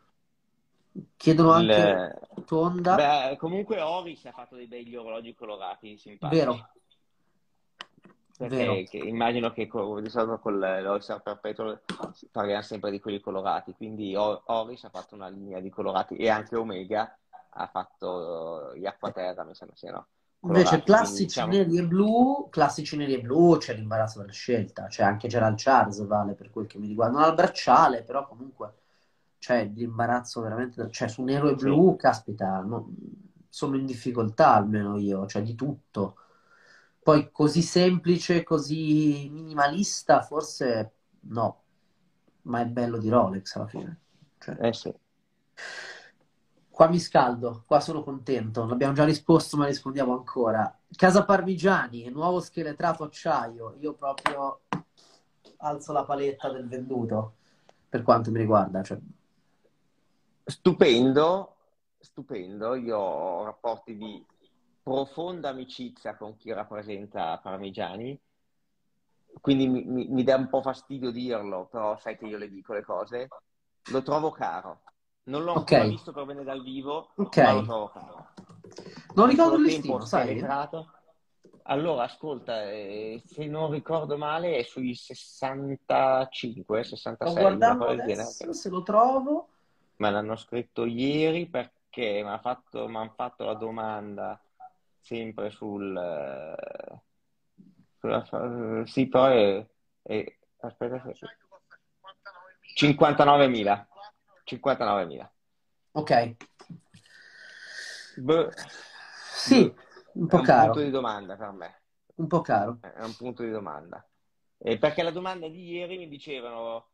Chiedono anche Le... Tonda. Beh, comunque Oris ha fatto dei begli orologi colorati simpatici. Vero, perché immagino che con, di solito con l'Oyster Perpetual parliamo sempre di quelli colorati, quindi Oris ha fatto una linea di colorati e anche Omega ha fatto gli Acquaterra, mi sembra siano. Colorati, Invece classici diciamo... neri e blu, classici neri e blu c'è l'imbarazzo della scelta, c'è anche Gerald Charles vale per quel che mi riguarda, non al bracciale, però comunque c'è l'imbarazzo veramente, cioè su nero e blu, sì. caspita, no, sono in difficoltà almeno io, cioè di tutto poi così semplice, così minimalista, forse no, ma è bello di Rolex alla fine. Cioè... Eh sì. Qua mi scaldo, qua sono contento. L'abbiamo già risposto, ma rispondiamo ancora. Casa Parmigiani, nuovo scheletrato acciaio. Io proprio alzo la paletta del venduto, per quanto mi riguarda. Cioè... Stupendo, stupendo. Io ho rapporti di profonda amicizia con chi rappresenta Parmigiani, quindi mi, mi, mi, dà un po' fastidio dirlo, però sai che io le dico le cose. Lo trovo caro. Non l'ho okay. ancora visto per bene dal vivo, okay. ma lo trovo caro. Non ricordo il listino, sai? Allora, ascolta, eh, se non ricordo male è sui 65, 66. Sto guardando adesso, se lo trovo. Me l'hanno scritto ieri perché mi hanno fatto la domanda sempre sul eh, sulla, sì, poi è, è, aspetta, 59.000 59.000 ok. Beh, sì un po' è un caro. punto di domanda per me. Un po' caro. È un punto di domanda. Eh, perché la domanda di ieri mi dicevano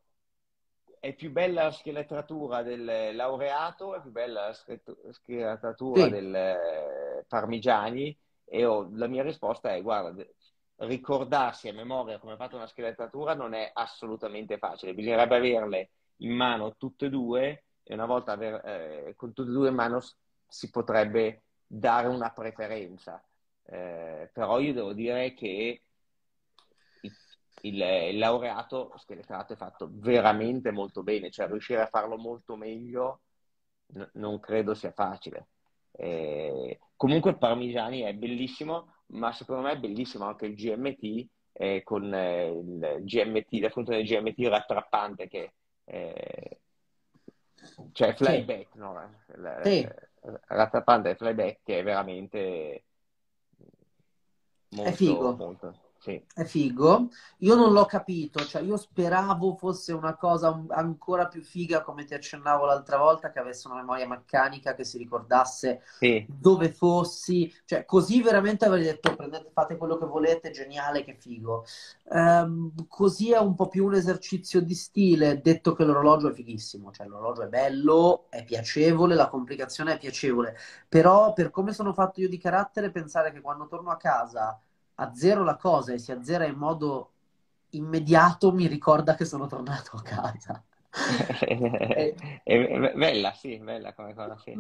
è più bella la scheletratura del laureato, è più bella la scheletratura sì. del eh, Parmigiani? E ho, la mia risposta è guarda, ricordarsi a memoria come è fatta una scheletratura non è assolutamente facile, bisognerebbe averle in mano tutte e due e una volta aver, eh, con tutte e due in mano si potrebbe dare una preferenza. Eh, però io devo dire che il, il laureato scheletrato è fatto veramente molto bene, cioè riuscire a farlo molto meglio n- non credo sia facile. Eh, comunque Parmigiani è bellissimo, ma secondo me è bellissimo anche il GMT eh, con eh, il GMT, la funzione del GMT rattrappante che eh, cioè flyback, sì. no? La, sì. rattrappante e flyback che è veramente molto, è figo. molto sì. È figo. Io non l'ho capito, cioè io speravo fosse una cosa ancora più figa, come ti accennavo l'altra volta, che avesse una memoria meccanica che si ricordasse sì. dove fossi, cioè così veramente avrei detto prendete, fate quello che volete, geniale, che figo. Um, così è un po' più un esercizio di stile, detto che l'orologio è fighissimo, cioè l'orologio è bello, è piacevole, la complicazione è piacevole, però per come sono fatto io di carattere, pensare che quando torno a casa azzero la cosa e si azzera in modo immediato, mi ricorda che sono tornato a casa. è, è bella, sì, bella come cosa, sì.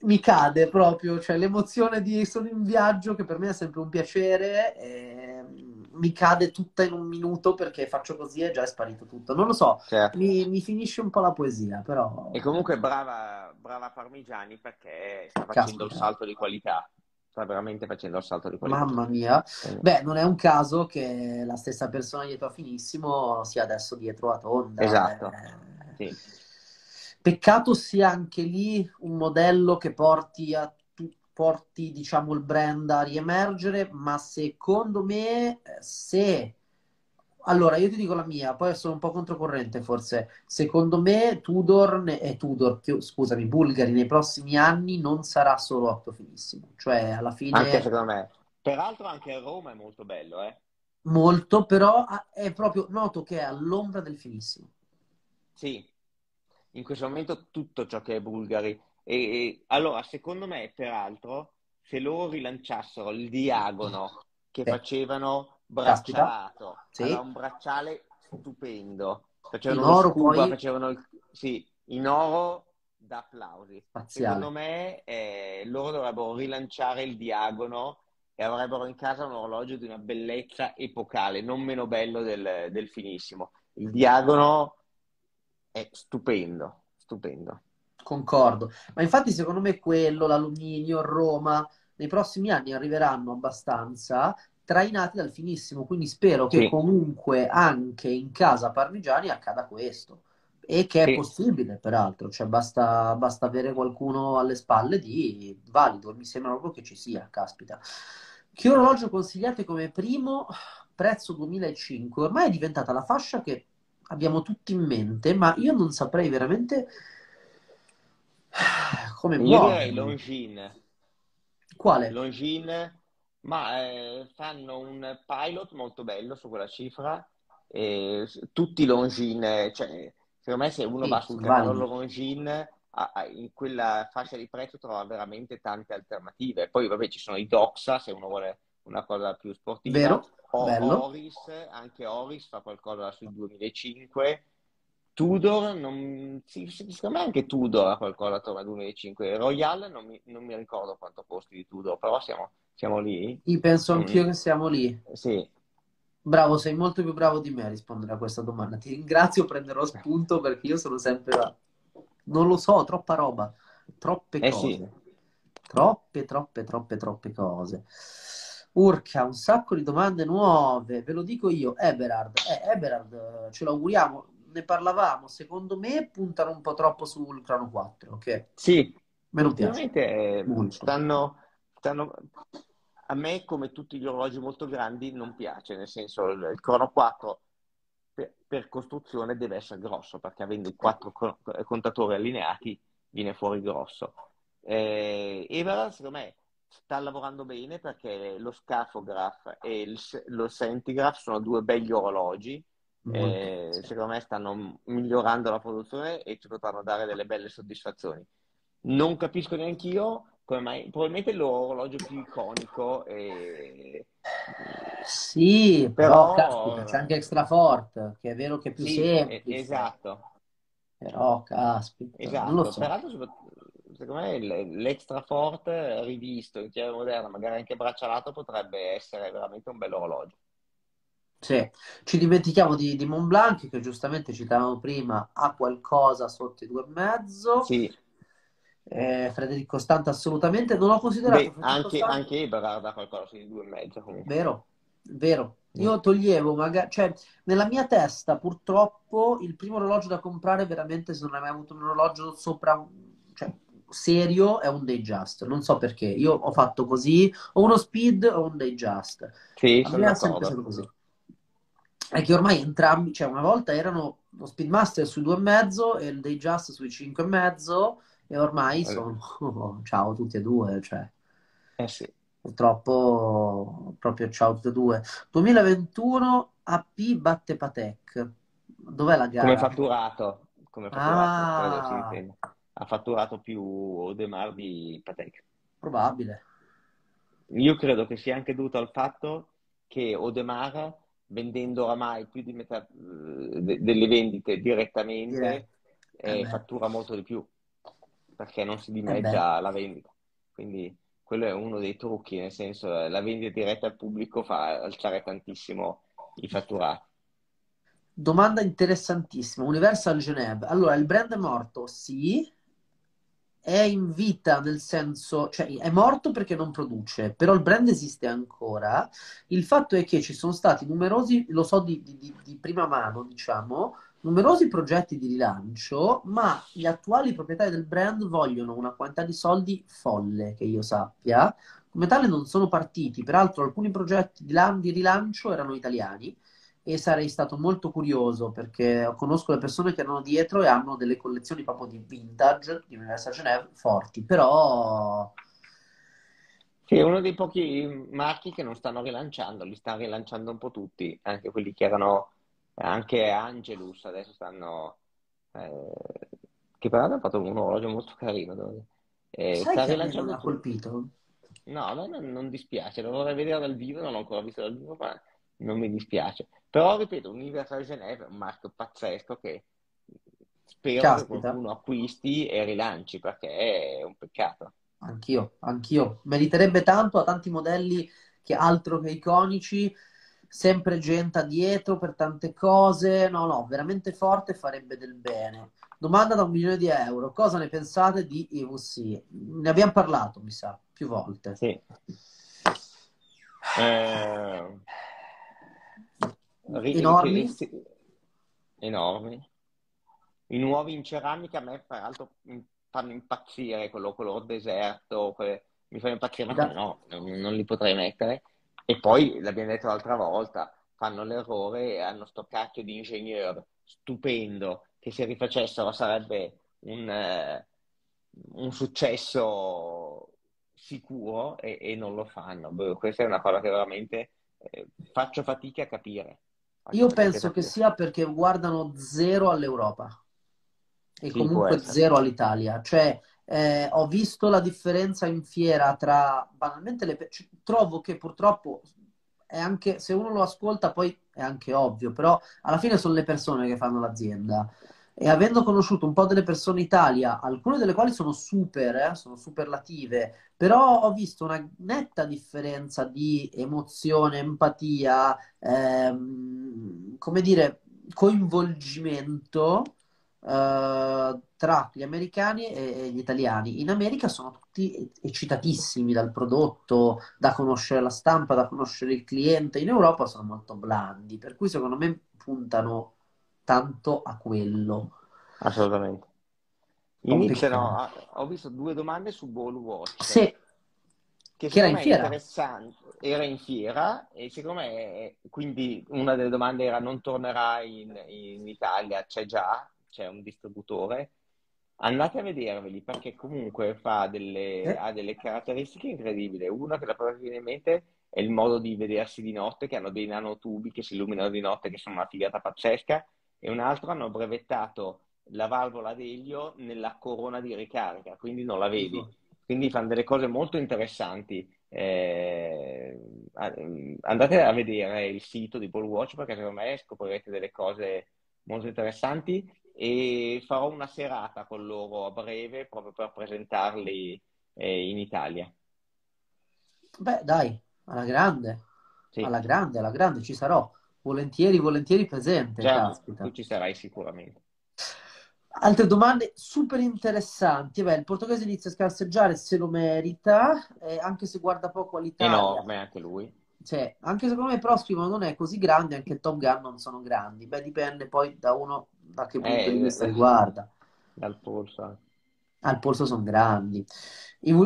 Mi cade proprio, cioè l'emozione di sono in viaggio, che per me è sempre un piacere, e mi cade tutta in un minuto perché faccio così e già è sparito tutto. Non lo so, certo. mi, mi, finisce un po' la poesia, però... E comunque brava, brava Parmigiani perché sta facendo Caspita. il salto di qualità sta veramente facendo il salto di qualità. Mamma mia. Beh, non è un caso che la stessa persona dietro a Finissimo sia adesso dietro a Tonda. Esatto. Eh... Sì. Peccato sia anche lì un modello che porti, a, porti, diciamo, il brand a riemergere, ma secondo me se allora, io ti dico la mia, poi sono un po' controcorrente forse. Secondo me Tudor, ne- eh, Tudor, scusami, Bulgari nei prossimi anni non sarà solo otto finissimo. Cioè, alla fine... Anche secondo me. Peraltro anche Roma è molto bello, eh? Molto, però è proprio noto che è all'ombra del finissimo. Sì, in questo momento tutto ciò che è Bulgari. E, e allora, secondo me, peraltro, se loro rilanciassero il diagono che Beh. facevano braccialato. Sì. Aveva un bracciale stupendo. Facevano in oro scuba, poi... facevano il... Sì, in oro da applausi. Spaziale. Secondo me eh, loro dovrebbero rilanciare il diagono e avrebbero in casa un orologio di una bellezza epocale, non meno bello del, del finissimo. Il diagono è stupendo, stupendo. Concordo, ma infatti secondo me quello, l'alluminio, Roma, nei prossimi anni arriveranno abbastanza trainati dal finissimo, quindi spero che sì. comunque anche in casa Parmigiani accada questo e che è sì. possibile peraltro, cioè basta, basta, avere qualcuno alle spalle di valido, mi sembra proprio che ci sia, caspita. Che orologio consigliate come primo? Prezzo 2005, ormai è diventata la fascia che abbiamo tutti in mente, ma io non saprei veramente come muovermi. Io direi Longines. Quale? Longines ma eh, fanno un pilot molto bello su quella cifra. E tutti Longines, cioè, secondo me se uno sì, va sul canale Longines in quella fascia di prezzo trova veramente tante alternative. Poi vabbè ci sono i Doxa se uno vuole una cosa più sportiva. Vero? O Bello. Oris, anche Oris fa qualcosa sui 2005. Tudor, non, sì, secondo me anche Tudor ha qualcosa attorno al 2005. Royal non mi, non mi ricordo quanto costi di Tudor, però siamo siamo lì? Io penso anch'io mm. che siamo lì. Sì. Bravo, sei molto più bravo di me a rispondere a questa domanda. Ti ringrazio, prenderò spunto perché io sono sempre là. Non lo so, troppa roba, troppe eh cose. Sì. Troppe, troppe, troppe, troppe cose. Urca, un sacco di domande nuove, ve lo dico io. Eberard, eh, Eberard, ce l'auguriamo. Ne parlavamo, secondo me puntano un po' troppo sul Crono 4, ok? Sì, me non piace. Eh, stanno... A me, come tutti gli orologi molto grandi, non piace, nel senso il, il Crono 4 per, per, costruzione deve essere grosso, perché avendo i quattro contatori allineati viene fuori grosso. Eh, Everard, secondo me, sta lavorando bene perché lo Scafograph e il, lo Centigraph sono due begli orologi. Eh, secondo me stanno migliorando la produzione e ci potranno dare delle belle soddisfazioni. Non capisco neanche io come mai? Probabilmente l'orologio più iconico. E... Sì, però, però caspita, c'è anche Extra Fort, che è vero che è più sì, semplice. Esatto. Però, caspita, esatto. non lo so. Peraltro, secondo me l'extra Fort rivisto in chiave moderna, magari anche braccialato, potrebbe essere veramente un bel orologio. Sì, ci dimentichiamo di, di Montblanc, che giustamente citavamo prima, ha qualcosa sotto i due e mezzo. Sì. Eh, Federico Stante assolutamente non ho considerato Beh, anche, Stante... anche Eberhard ha qualcosa di due e mezzo comunque. vero vero. Io toglievo magari cioè nella mia testa purtroppo il primo orologio da comprare veramente se non hai mai avuto un orologio sopra cioè, serio è un Datejust non so perché. Io ho fatto così o uno speed o un Datejust sì, a è sempre stato così. È che ormai entrambi cioè una volta erano lo Speedmaster sui due e mezzo e il Datejust sui cinque e ormai eh. sono ciao tutti e due, cioè. Eh sì. Purtroppo proprio ciao tutti e due. 2021 AP batte Patek. Dov'è la gara? Come fatturato. Come fatturato, ah. Ha fatturato più Odemar di Patek. Probabile. Io credo che sia anche dovuto al fatto che Odemar, vendendo oramai più di metà eh, delle vendite direttamente, eh, eh fattura molto di più perché non si eh dimezza eh la vendita. Quindi quello è uno dei trucchi, nel senso la vendita diretta al pubblico fa alzare tantissimo i fatturati. Domanda interessantissima. Universal Genève. Allora, il brand è morto? Sì. è in vita nel senso, cioè è morto perché non produce, però il brand esiste ancora. Il fatto è che ci sono stati numerosi, lo so di, di, di prima mano, diciamo, numerosi progetti di rilancio, ma gli attuali proprietari del brand vogliono una quantità di soldi folle, che io sappia. Come tale non sono partiti, peraltro alcuni progetti di rilancio erano italiani e sarei stato molto curioso perché conosco le persone che erano dietro e hanno delle collezioni proprio di vintage di Universal Genève forti, però... Sì, è uno dei pochi marchi che non stanno rilanciando, li stanno rilanciando un po' tutti, anche quelli che erano, anche Angelus adesso stanno, eh, che peraltro ha fatto un orologio molto carino. Dove, eh, Sai sta rilanciando non ha colpito? No, no, non, non dispiace, lo vorrei vedere dal vivo, non l'ho ancora visto dal vivo, ma non mi dispiace. Però, ripeto, Universal Genève è un marchio pazzesco che spero Caspita. che qualcuno acquisti e rilanci perché è un peccato. Anch'io, anch'io. Meriterebbe tanto, ha tanti modelli che altro che iconici, sempre gente dietro per tante cose. No, no, veramente forte farebbe del bene. Domanda da un milione di euro. Cosa ne pensate di EVC? Ne abbiamo parlato, mi sa, più volte. Sì. Eh enormi. enormi. I nuovi in ceramica a me, peraltro, fanno impazzire quello color deserto, quelle... mi fanno impazzire, ma no, non, non, li potrei mettere. E poi, l'abbiamo detto l'altra volta, fanno l'errore e hanno sto cacchio di ingegnere stupendo che se rifacessero sarebbe un, eh, un successo sicuro e, e, non lo fanno. Beh, questa è una cosa che veramente eh, faccio fatica a capire. Io penso che sia perché guardano zero all'Europa e sì, comunque zero all'Italia. Cioè, eh, ho visto la differenza in fiera tra banalmente le cioè, trovo che purtroppo è anche se uno lo ascolta poi è anche ovvio, però alla fine sono le persone che fanno l'azienda. E avendo conosciuto un po' delle persone in Italia, alcune delle quali sono super, eh, sono superlative, però ho visto una netta differenza di emozione, empatia, ehm, come dire, coinvolgimento tra gli americani e gli italiani. In America sono tutti eccitatissimi dal prodotto, da conoscere la stampa, da conoscere il cliente. In Europa sono molto blandi, per cui secondo me puntano tanto a quello. Assolutamente. Iniziano, ho visto due domande su Ball Watch. Sì. Che, che era in fiera. Interessante. Era in fiera e secondo me, quindi una delle domande era non tornerà in, in Italia, c'è già, c'è un distributore. Andate a vederveli perché comunque delle, eh? ha delle caratteristiche incredibili. Una che la prova che viene in mente è il modo di vedersi di notte, che hanno dei nanotubi che si illuminano di notte, che sono una figata pazzesca e un altro hanno brevettato la valvola d'elio nella corona di ricarica, quindi non la vedi. Quindi fanno delle cose molto interessanti. Eh, andate a vedere il sito di Ball Watch perché secondo me scoprirete delle cose molto interessanti e farò una serata con loro a breve proprio per presentarli eh, in Italia. Beh, dai, alla grande, sì. alla grande, alla grande ci sarò. Volentieri, volentieri presente. Già, tu ci sarai sicuramente. Altre domande super interessanti. Beh, il portoghese inizia a scarseggiare se lo merita, eh, anche se guarda poco all'Italia. Enorme anche lui. Cioè, anche secondo me il prossimo non è così grande, anche il Top Gun non sono grandi. Beh, dipende poi da uno da che punto eh, di vista riguarda. Dal polso. Al polso sono grandi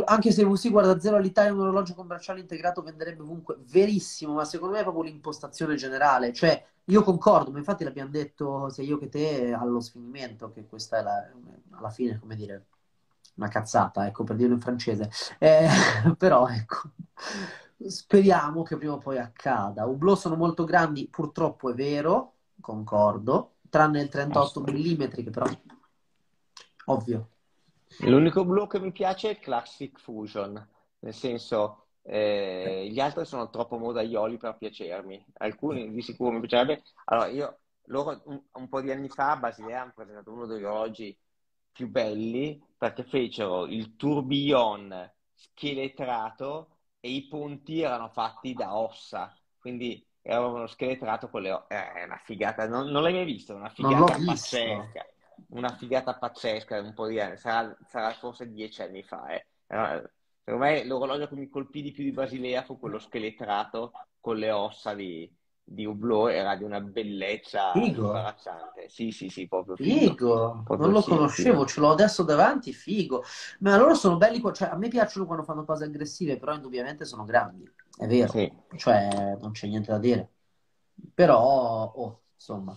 anche se VC guarda zero all'Italia un orologio con bracciale integrato venderebbe ovunque, verissimo, ma secondo me è proprio l'impostazione generale, cioè io concordo, ma infatti l'abbiamo detto sia io che te allo sfinimento, che questa è la, alla fine, come dire, una cazzata, ecco, per dirlo in francese, eh, però ecco, speriamo che prima o poi accada. Hublot sono molto grandi, purtroppo è vero, concordo, tranne il 38 mm che però, ovvio, L'unico blu che mi piace è il Classic Fusion, nel senso eh, gli altri sono troppo modaioli per piacermi. Alcuni di sicuro mi piacerebbe. Allora, io loro un, un po' di anni fa a Basilea hanno presentato uno degli orologi più belli perché fecero il tourbillon scheletrato e i ponti erano fatti da ossa, quindi era uno scheletrato con le ossa. Eh, è una figata, non, non l'hai mai visto? Una figata pazzesca. una figata pazzesca un po' di anni, sarà, sarà forse dieci anni fa. Eh. Per me l'orologio che mi colpì di più di Basilea fu quello scheletrato con le ossa di, di Hublot, era di una bellezza figo. imbarazzante. Sì, sì, sì, proprio figo. figo. Proprio non lo sì, conoscevo, sì. ce l'ho adesso davanti, figo. Ma loro sono belli, cioè a me piacciono quando fanno cose aggressive, però indubbiamente sono grandi, è vero. Sì. Cioè non c'è niente da dire. Però, oh, insomma,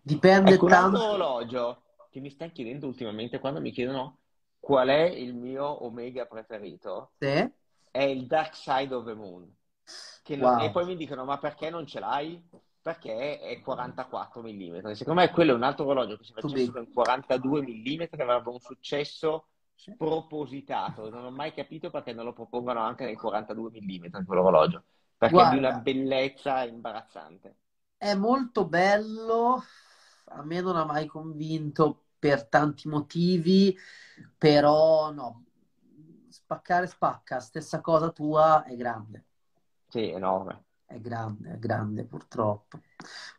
dipende ecco, tanto... Un orologio che mi sta chiedendo ultimamente quando mi chiedono qual è il mio Omega preferito, sì. è il Dark Side of the Moon. Wow. E poi mi dicono, ma perché non ce l'hai? Perché è 44 mm. Secondo me quello è un altro orologio che se facesse con 42 mm avrebbe un successo spropositato. Non ho mai capito perché non lo propongono anche nel 42 mm quell'orologio. Perché Guarda, è di una bellezza imbarazzante. È molto bello, a me non ha mai convinto per tanti motivi, però no, spaccare spacca, stessa cosa tua è grande. Sì, enorme. È grande, è grande purtroppo.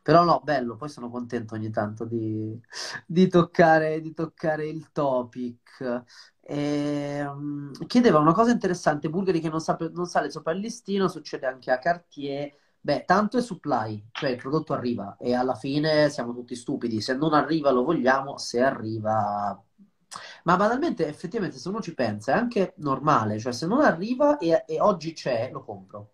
Però no, bello, poi sono contento ogni tanto di, di, toccare, di toccare, il topic. E, um, chiedeva una cosa interessante, Bulgari che non, sa, non sale sopra il listino, succede anche a Cartier Beh, tanto è supply, cioè il prodotto arriva e alla fine siamo tutti stupidi. Se non arriva lo vogliamo, se arriva... Ma banalmente, effettivamente, se uno ci pensa, è anche normale. Cioè, se non arriva e, e oggi c'è, lo compro.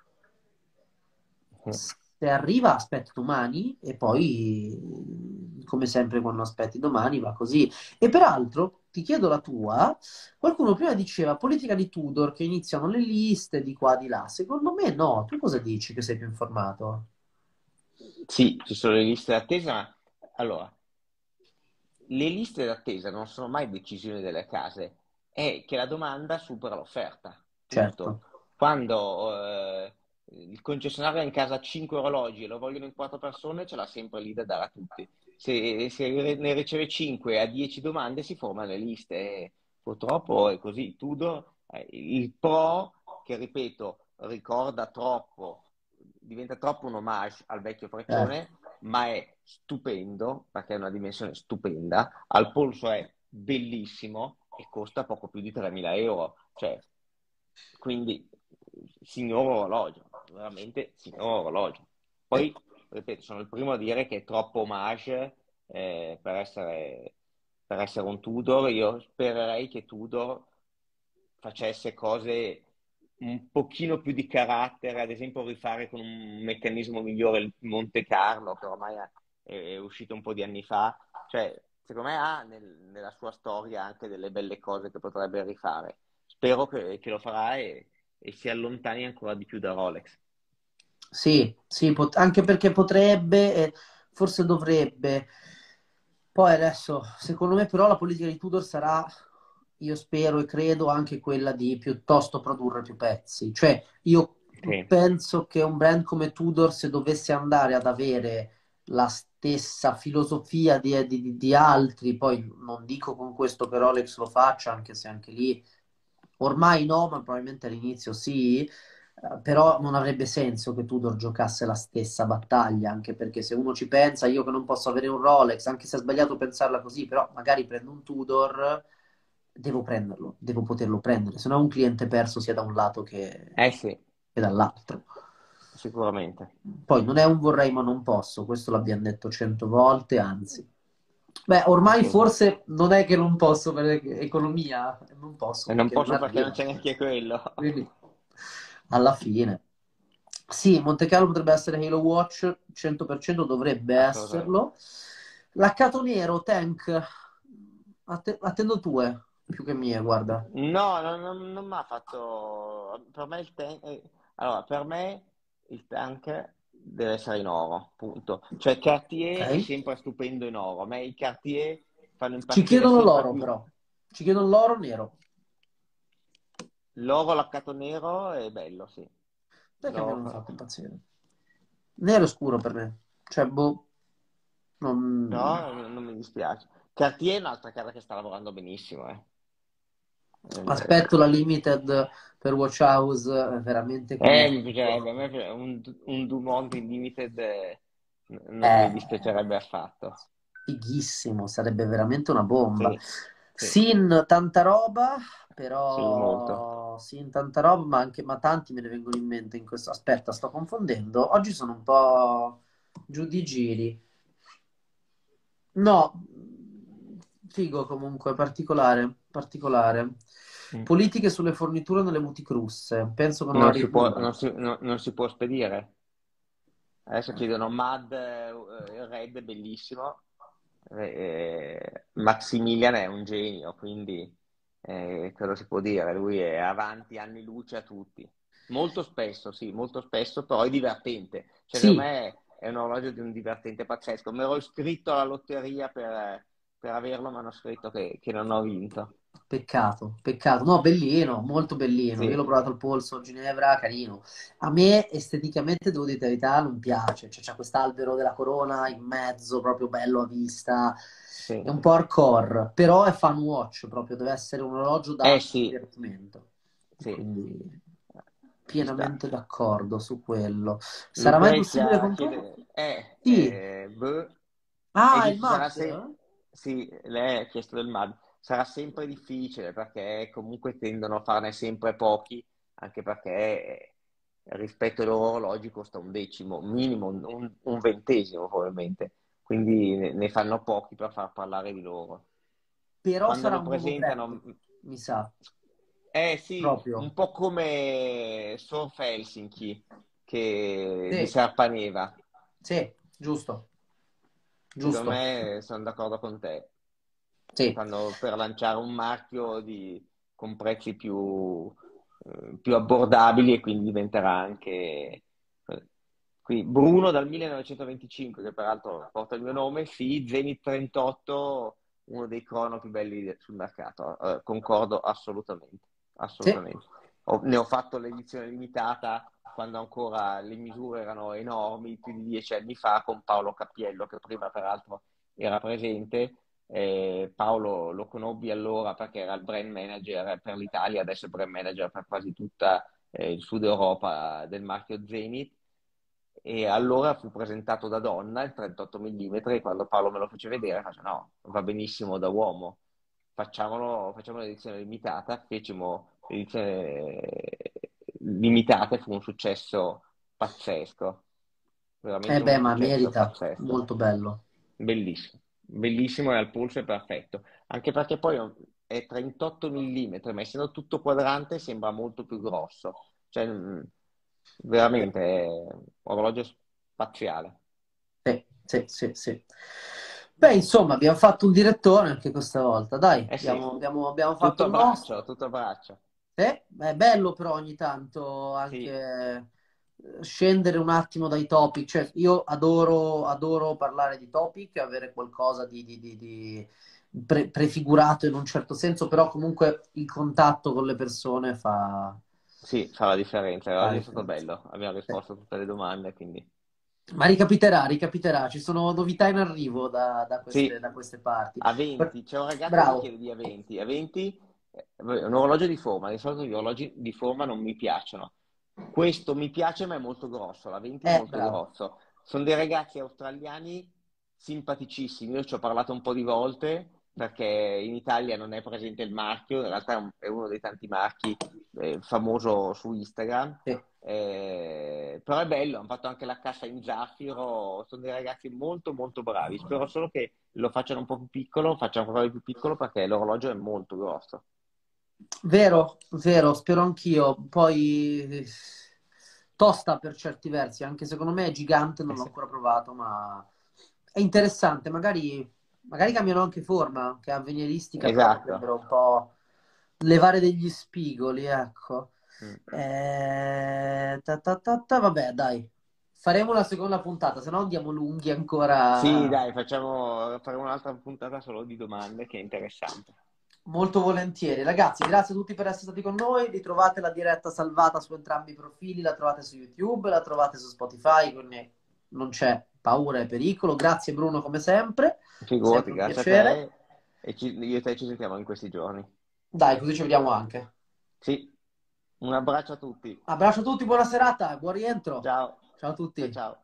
Mm. Se arriva, aspetta domani e poi, come sempre quando aspetti domani, va così. E peraltro, ti chiedo la tua. Qualcuno prima diceva politica di Tudor che iniziano le liste di qua di là. Secondo me no. Tu cosa dici che sei più informato? Sì, ci sono le liste d'attesa, ma allora, le liste d'attesa non sono mai decisioni delle case, è che la domanda supera l'offerta. Certo. Quando eh, il concessionario ha in casa 5 orologi e lo vogliono in 4 persone, ce l'ha sempre lì da dare a tutti se, se ne riceve 5 a 10 domande si formano le liste. Purtroppo è così. Tudor, eh, il pro, che ripeto, ricorda troppo, diventa troppo un homage al vecchio Freccione, eh. ma è stupendo, perché è una dimensione stupenda, al polso è bellissimo e costa poco più di 3.000 euro. Cioè, quindi, signor orologio, veramente signor orologio. Poi ripeto, sono il primo a dire che è troppo homage eh, per, essere, per essere un Tudor. Io spererei che Tudor facesse cose un pochino più di carattere, ad esempio rifare con un meccanismo migliore il Monte Carlo, che ormai è, è uscito un po' di anni fa. Cioè, secondo me ha nel, nella sua storia anche delle belle cose che potrebbe rifare. Spero che, che lo farà e, e si allontani ancora di più da Rolex. Sì, sì, pot- anche perché potrebbe, e forse dovrebbe. Poi adesso, secondo me però la politica di Tudor sarà, io spero e credo, anche quella di piuttosto produrre più pezzi. Cioè, io sì. penso che un brand come Tudor, se dovesse andare ad avere la stessa filosofia di, di, di altri, poi non dico con questo che Rolex lo faccia, anche se anche lì ormai no, ma probabilmente all'inizio sì, eh, però non avrebbe senso che Tudor giocasse la stessa battaglia, anche perché se uno ci pensa, io che non posso avere un Rolex, anche se è sbagliato pensarla così, però magari prendo un Tudor, devo prenderlo, devo poterlo prendere, se no un cliente perso sia da un lato che, eh sì. che dall'altro. Sicuramente. Poi non è un vorrei ma non posso, questo l'abbiamo detto cento volte, anzi. Beh, ormai forse non è che non posso per economia, non posso. E non posso non perché non c'è neanche quello. Quindi alla fine. Sì, Monte Carlo potrebbe essere Halo Watch, 100% dovrebbe esserlo. Laccato nero, Tank, att- attendo tue, più che mie, guarda. No, non, non, non mi ha fatto... Per me il tank... Eh, allora, per me il tank deve essere in oro, punto. Cioè Cartier okay. è sempre stupendo in oro. A me i Cartier fanno impazzire. Ci chiedono l'oro, più. però. Ci chiedono l'oro nero. L'oro laccato nero è bello, sì. Perché mi hanno fatto impazzire? Nero scuro per me. Cioè, boh. Non... No, non mi dispiace. Cartier è un'altra cara che sta lavorando benissimo, eh. Aspetto la limited per Watch House, veramente. Eh. A me un, un Dumont in limited non eh. mi dispiacerebbe affatto. fighissimo, sarebbe veramente una bomba. Sì, sì, Sin, tanta roba, sì, però Sin, tanta roba, ma, anche, ma tanti me ne vengono in mente in questo. Aspetta, sto confondendo. Oggi sono un po' giù di giri. No, figo comunque, particolare, particolare. Mm. Politiche sulle forniture nelle boutique russe. Penso che non Non si può, non si, no- non si può spedire. Adesso chiedono Mad, eh, Red bellissimo. Eh, Maximilian è un genio, quindi eh, cosa si può dire? Lui è avanti anni luce a tutti. Molto spesso, sì, molto spesso, però è divertente. Cioè, secondo Sì, me è un orologio di un divertente pazzesco. Mi ero iscritto alla lotteria per, per averlo, ma hanno scritto che, che non ho vinto. peccato, peccato. No, bellino, molto bellino. Io Sì, l'ho provato al polso a Ginevra, carino. A me esteticamente, devo dire la verità, non piace. Cioè, c'è quest'albero della corona in mezzo, proprio bello a vista. sì, È un po' hardcore, però è fan watch proprio, deve essere un orologio eh da sì, divertimento. sì, Quindi ci sta. pienamente d'accordo su quello. Sarà mai possibile comprare? eh, Sì. eh, boh, è Ah, il sarà se-? Sì, lei ha chiesto del MAD, sarà sempre difficile perché comunque tendono a farne sempre pochi, anche perché eh, rispetto ai loro orologi costa un decimo, minimo un, un- ventesimo probabilmente, quindi ne, fanno pochi per far parlare di loro. Però Quando sarà brand, presentano, mi sa, eh sì, proprio. un po' come Surf Helsinki che, di Sì, Serpaneva. sì, giusto, Secondo giusto. me sono d'accordo con te. Sì. Fanno per lanciare un marchio di- con prezzi più, eh, più abbordabili e quindi diventerà anche... eh, Qui Bruno dal 1925, che peraltro porta il mio nome, sì, Zenith 38, uno dei crono più belli sul mercato. Eh, concordo assolutamente, Sì. assolutamente. Ho- ne ho fatto l'edizione limitata quando ancora le misure erano enormi, più di dieci anni fa, con Paolo Cappiello, che prima peraltro era presente. Eh, Paolo lo conobbi allora perché era il brand manager per l'Italia, adesso è brand manager per quasi tutta eh, il sud Europa del marchio Zenith. E allora fu presentato da donna il 38 mm e quando Paolo me lo fece vedere, faccio no, va benissimo da uomo, facciamolo, facciamo l'edizione limitata, fecimo l'edizione limitata e fu un successo pazzesco, Eh veramente un beh, ma merita, pazzesco, molto bello. bellissimo, bellissimo e al polso è perfetto, anche perché poi è 38 mm, ma essendo tutto quadrante sembra molto più grosso, cioè mh, veramente è un orologio spaziale. Sì, sì, sì, sì. Beh, insomma, abbiamo fatto un direttore anche questa volta. Dai, Eh sì, abbiamo, abbiamo- abbiamo tutto fatto a il braccio, nostro. tutto braccio. Sì, è bello però ogni tanto Sì, anche eh, scendere un attimo dai topic. Cioè, io adoro, adoro parlare di topic, avere qualcosa di, di- di- di pre- prefigurato in un certo senso, però comunque il contatto con le persone fa, sì, fa la differenza. Oggi è stato bello, abbiamo Sì. risposto a tutte le domande, quindi Ma ricapiterà, ricapiterà, ci sono novità in arrivo da, da queste, sì, da queste parti. a 20. C'è un ragazzo che Bravo. chiede di A20. A20 è un orologio di forma, di solito gli orologi di forma non mi piacciono. Questo mi piace, ma è molto grosso. La 20 è Eh, molto bravo. grosso. Sono dei ragazzi australiani simpaticissimi. Io ci ho parlato un po' di volte perché in Italia non è presente il marchio, in realtà è, un- è uno dei tanti marchi eh, famoso su Instagram. Sì. Eh, però è bello, hanno fatto anche la cassa in zaffiro. Sono dei ragazzi molto, molto bravi. Spero solo che lo facciano un po' più piccolo, facciano ancora di più piccolo perché l'orologio è molto grosso. Vero, vero, spero anch'io. Poi tosta per certi versi, anche secondo me è gigante, non Eh l'ho ancora provato, ma è interessante. Magari, magari cambiano anche forma, che avveniristica però Esatto. potrebbero un po' levare degli spigoli, ecco. Mm. Eh, ta ta ta ta, vabbè, dai, faremo una seconda puntata, se no andiamo lunghi ancora. Sì, dai, facciamo, faremo un'altra puntata solo di domande che è interessante. Molto volentieri. Ragazzi, grazie a tutti per essere stati con noi. Ritrovate la diretta salvata su entrambi i profili, la trovate su YouTube, la trovate su Spotify, quindi non c'è paura e pericolo. Grazie Bruno come sempre, Figurati, sempre grazie a piacere. te e ci- io e te ci sentiamo in questi giorni. Dai, così ci vediamo anche. Sì, un abbraccio a tutti. Abbraccio a tutti, buona serata, buon rientro. Ciao, Ciao a tutti. ciao.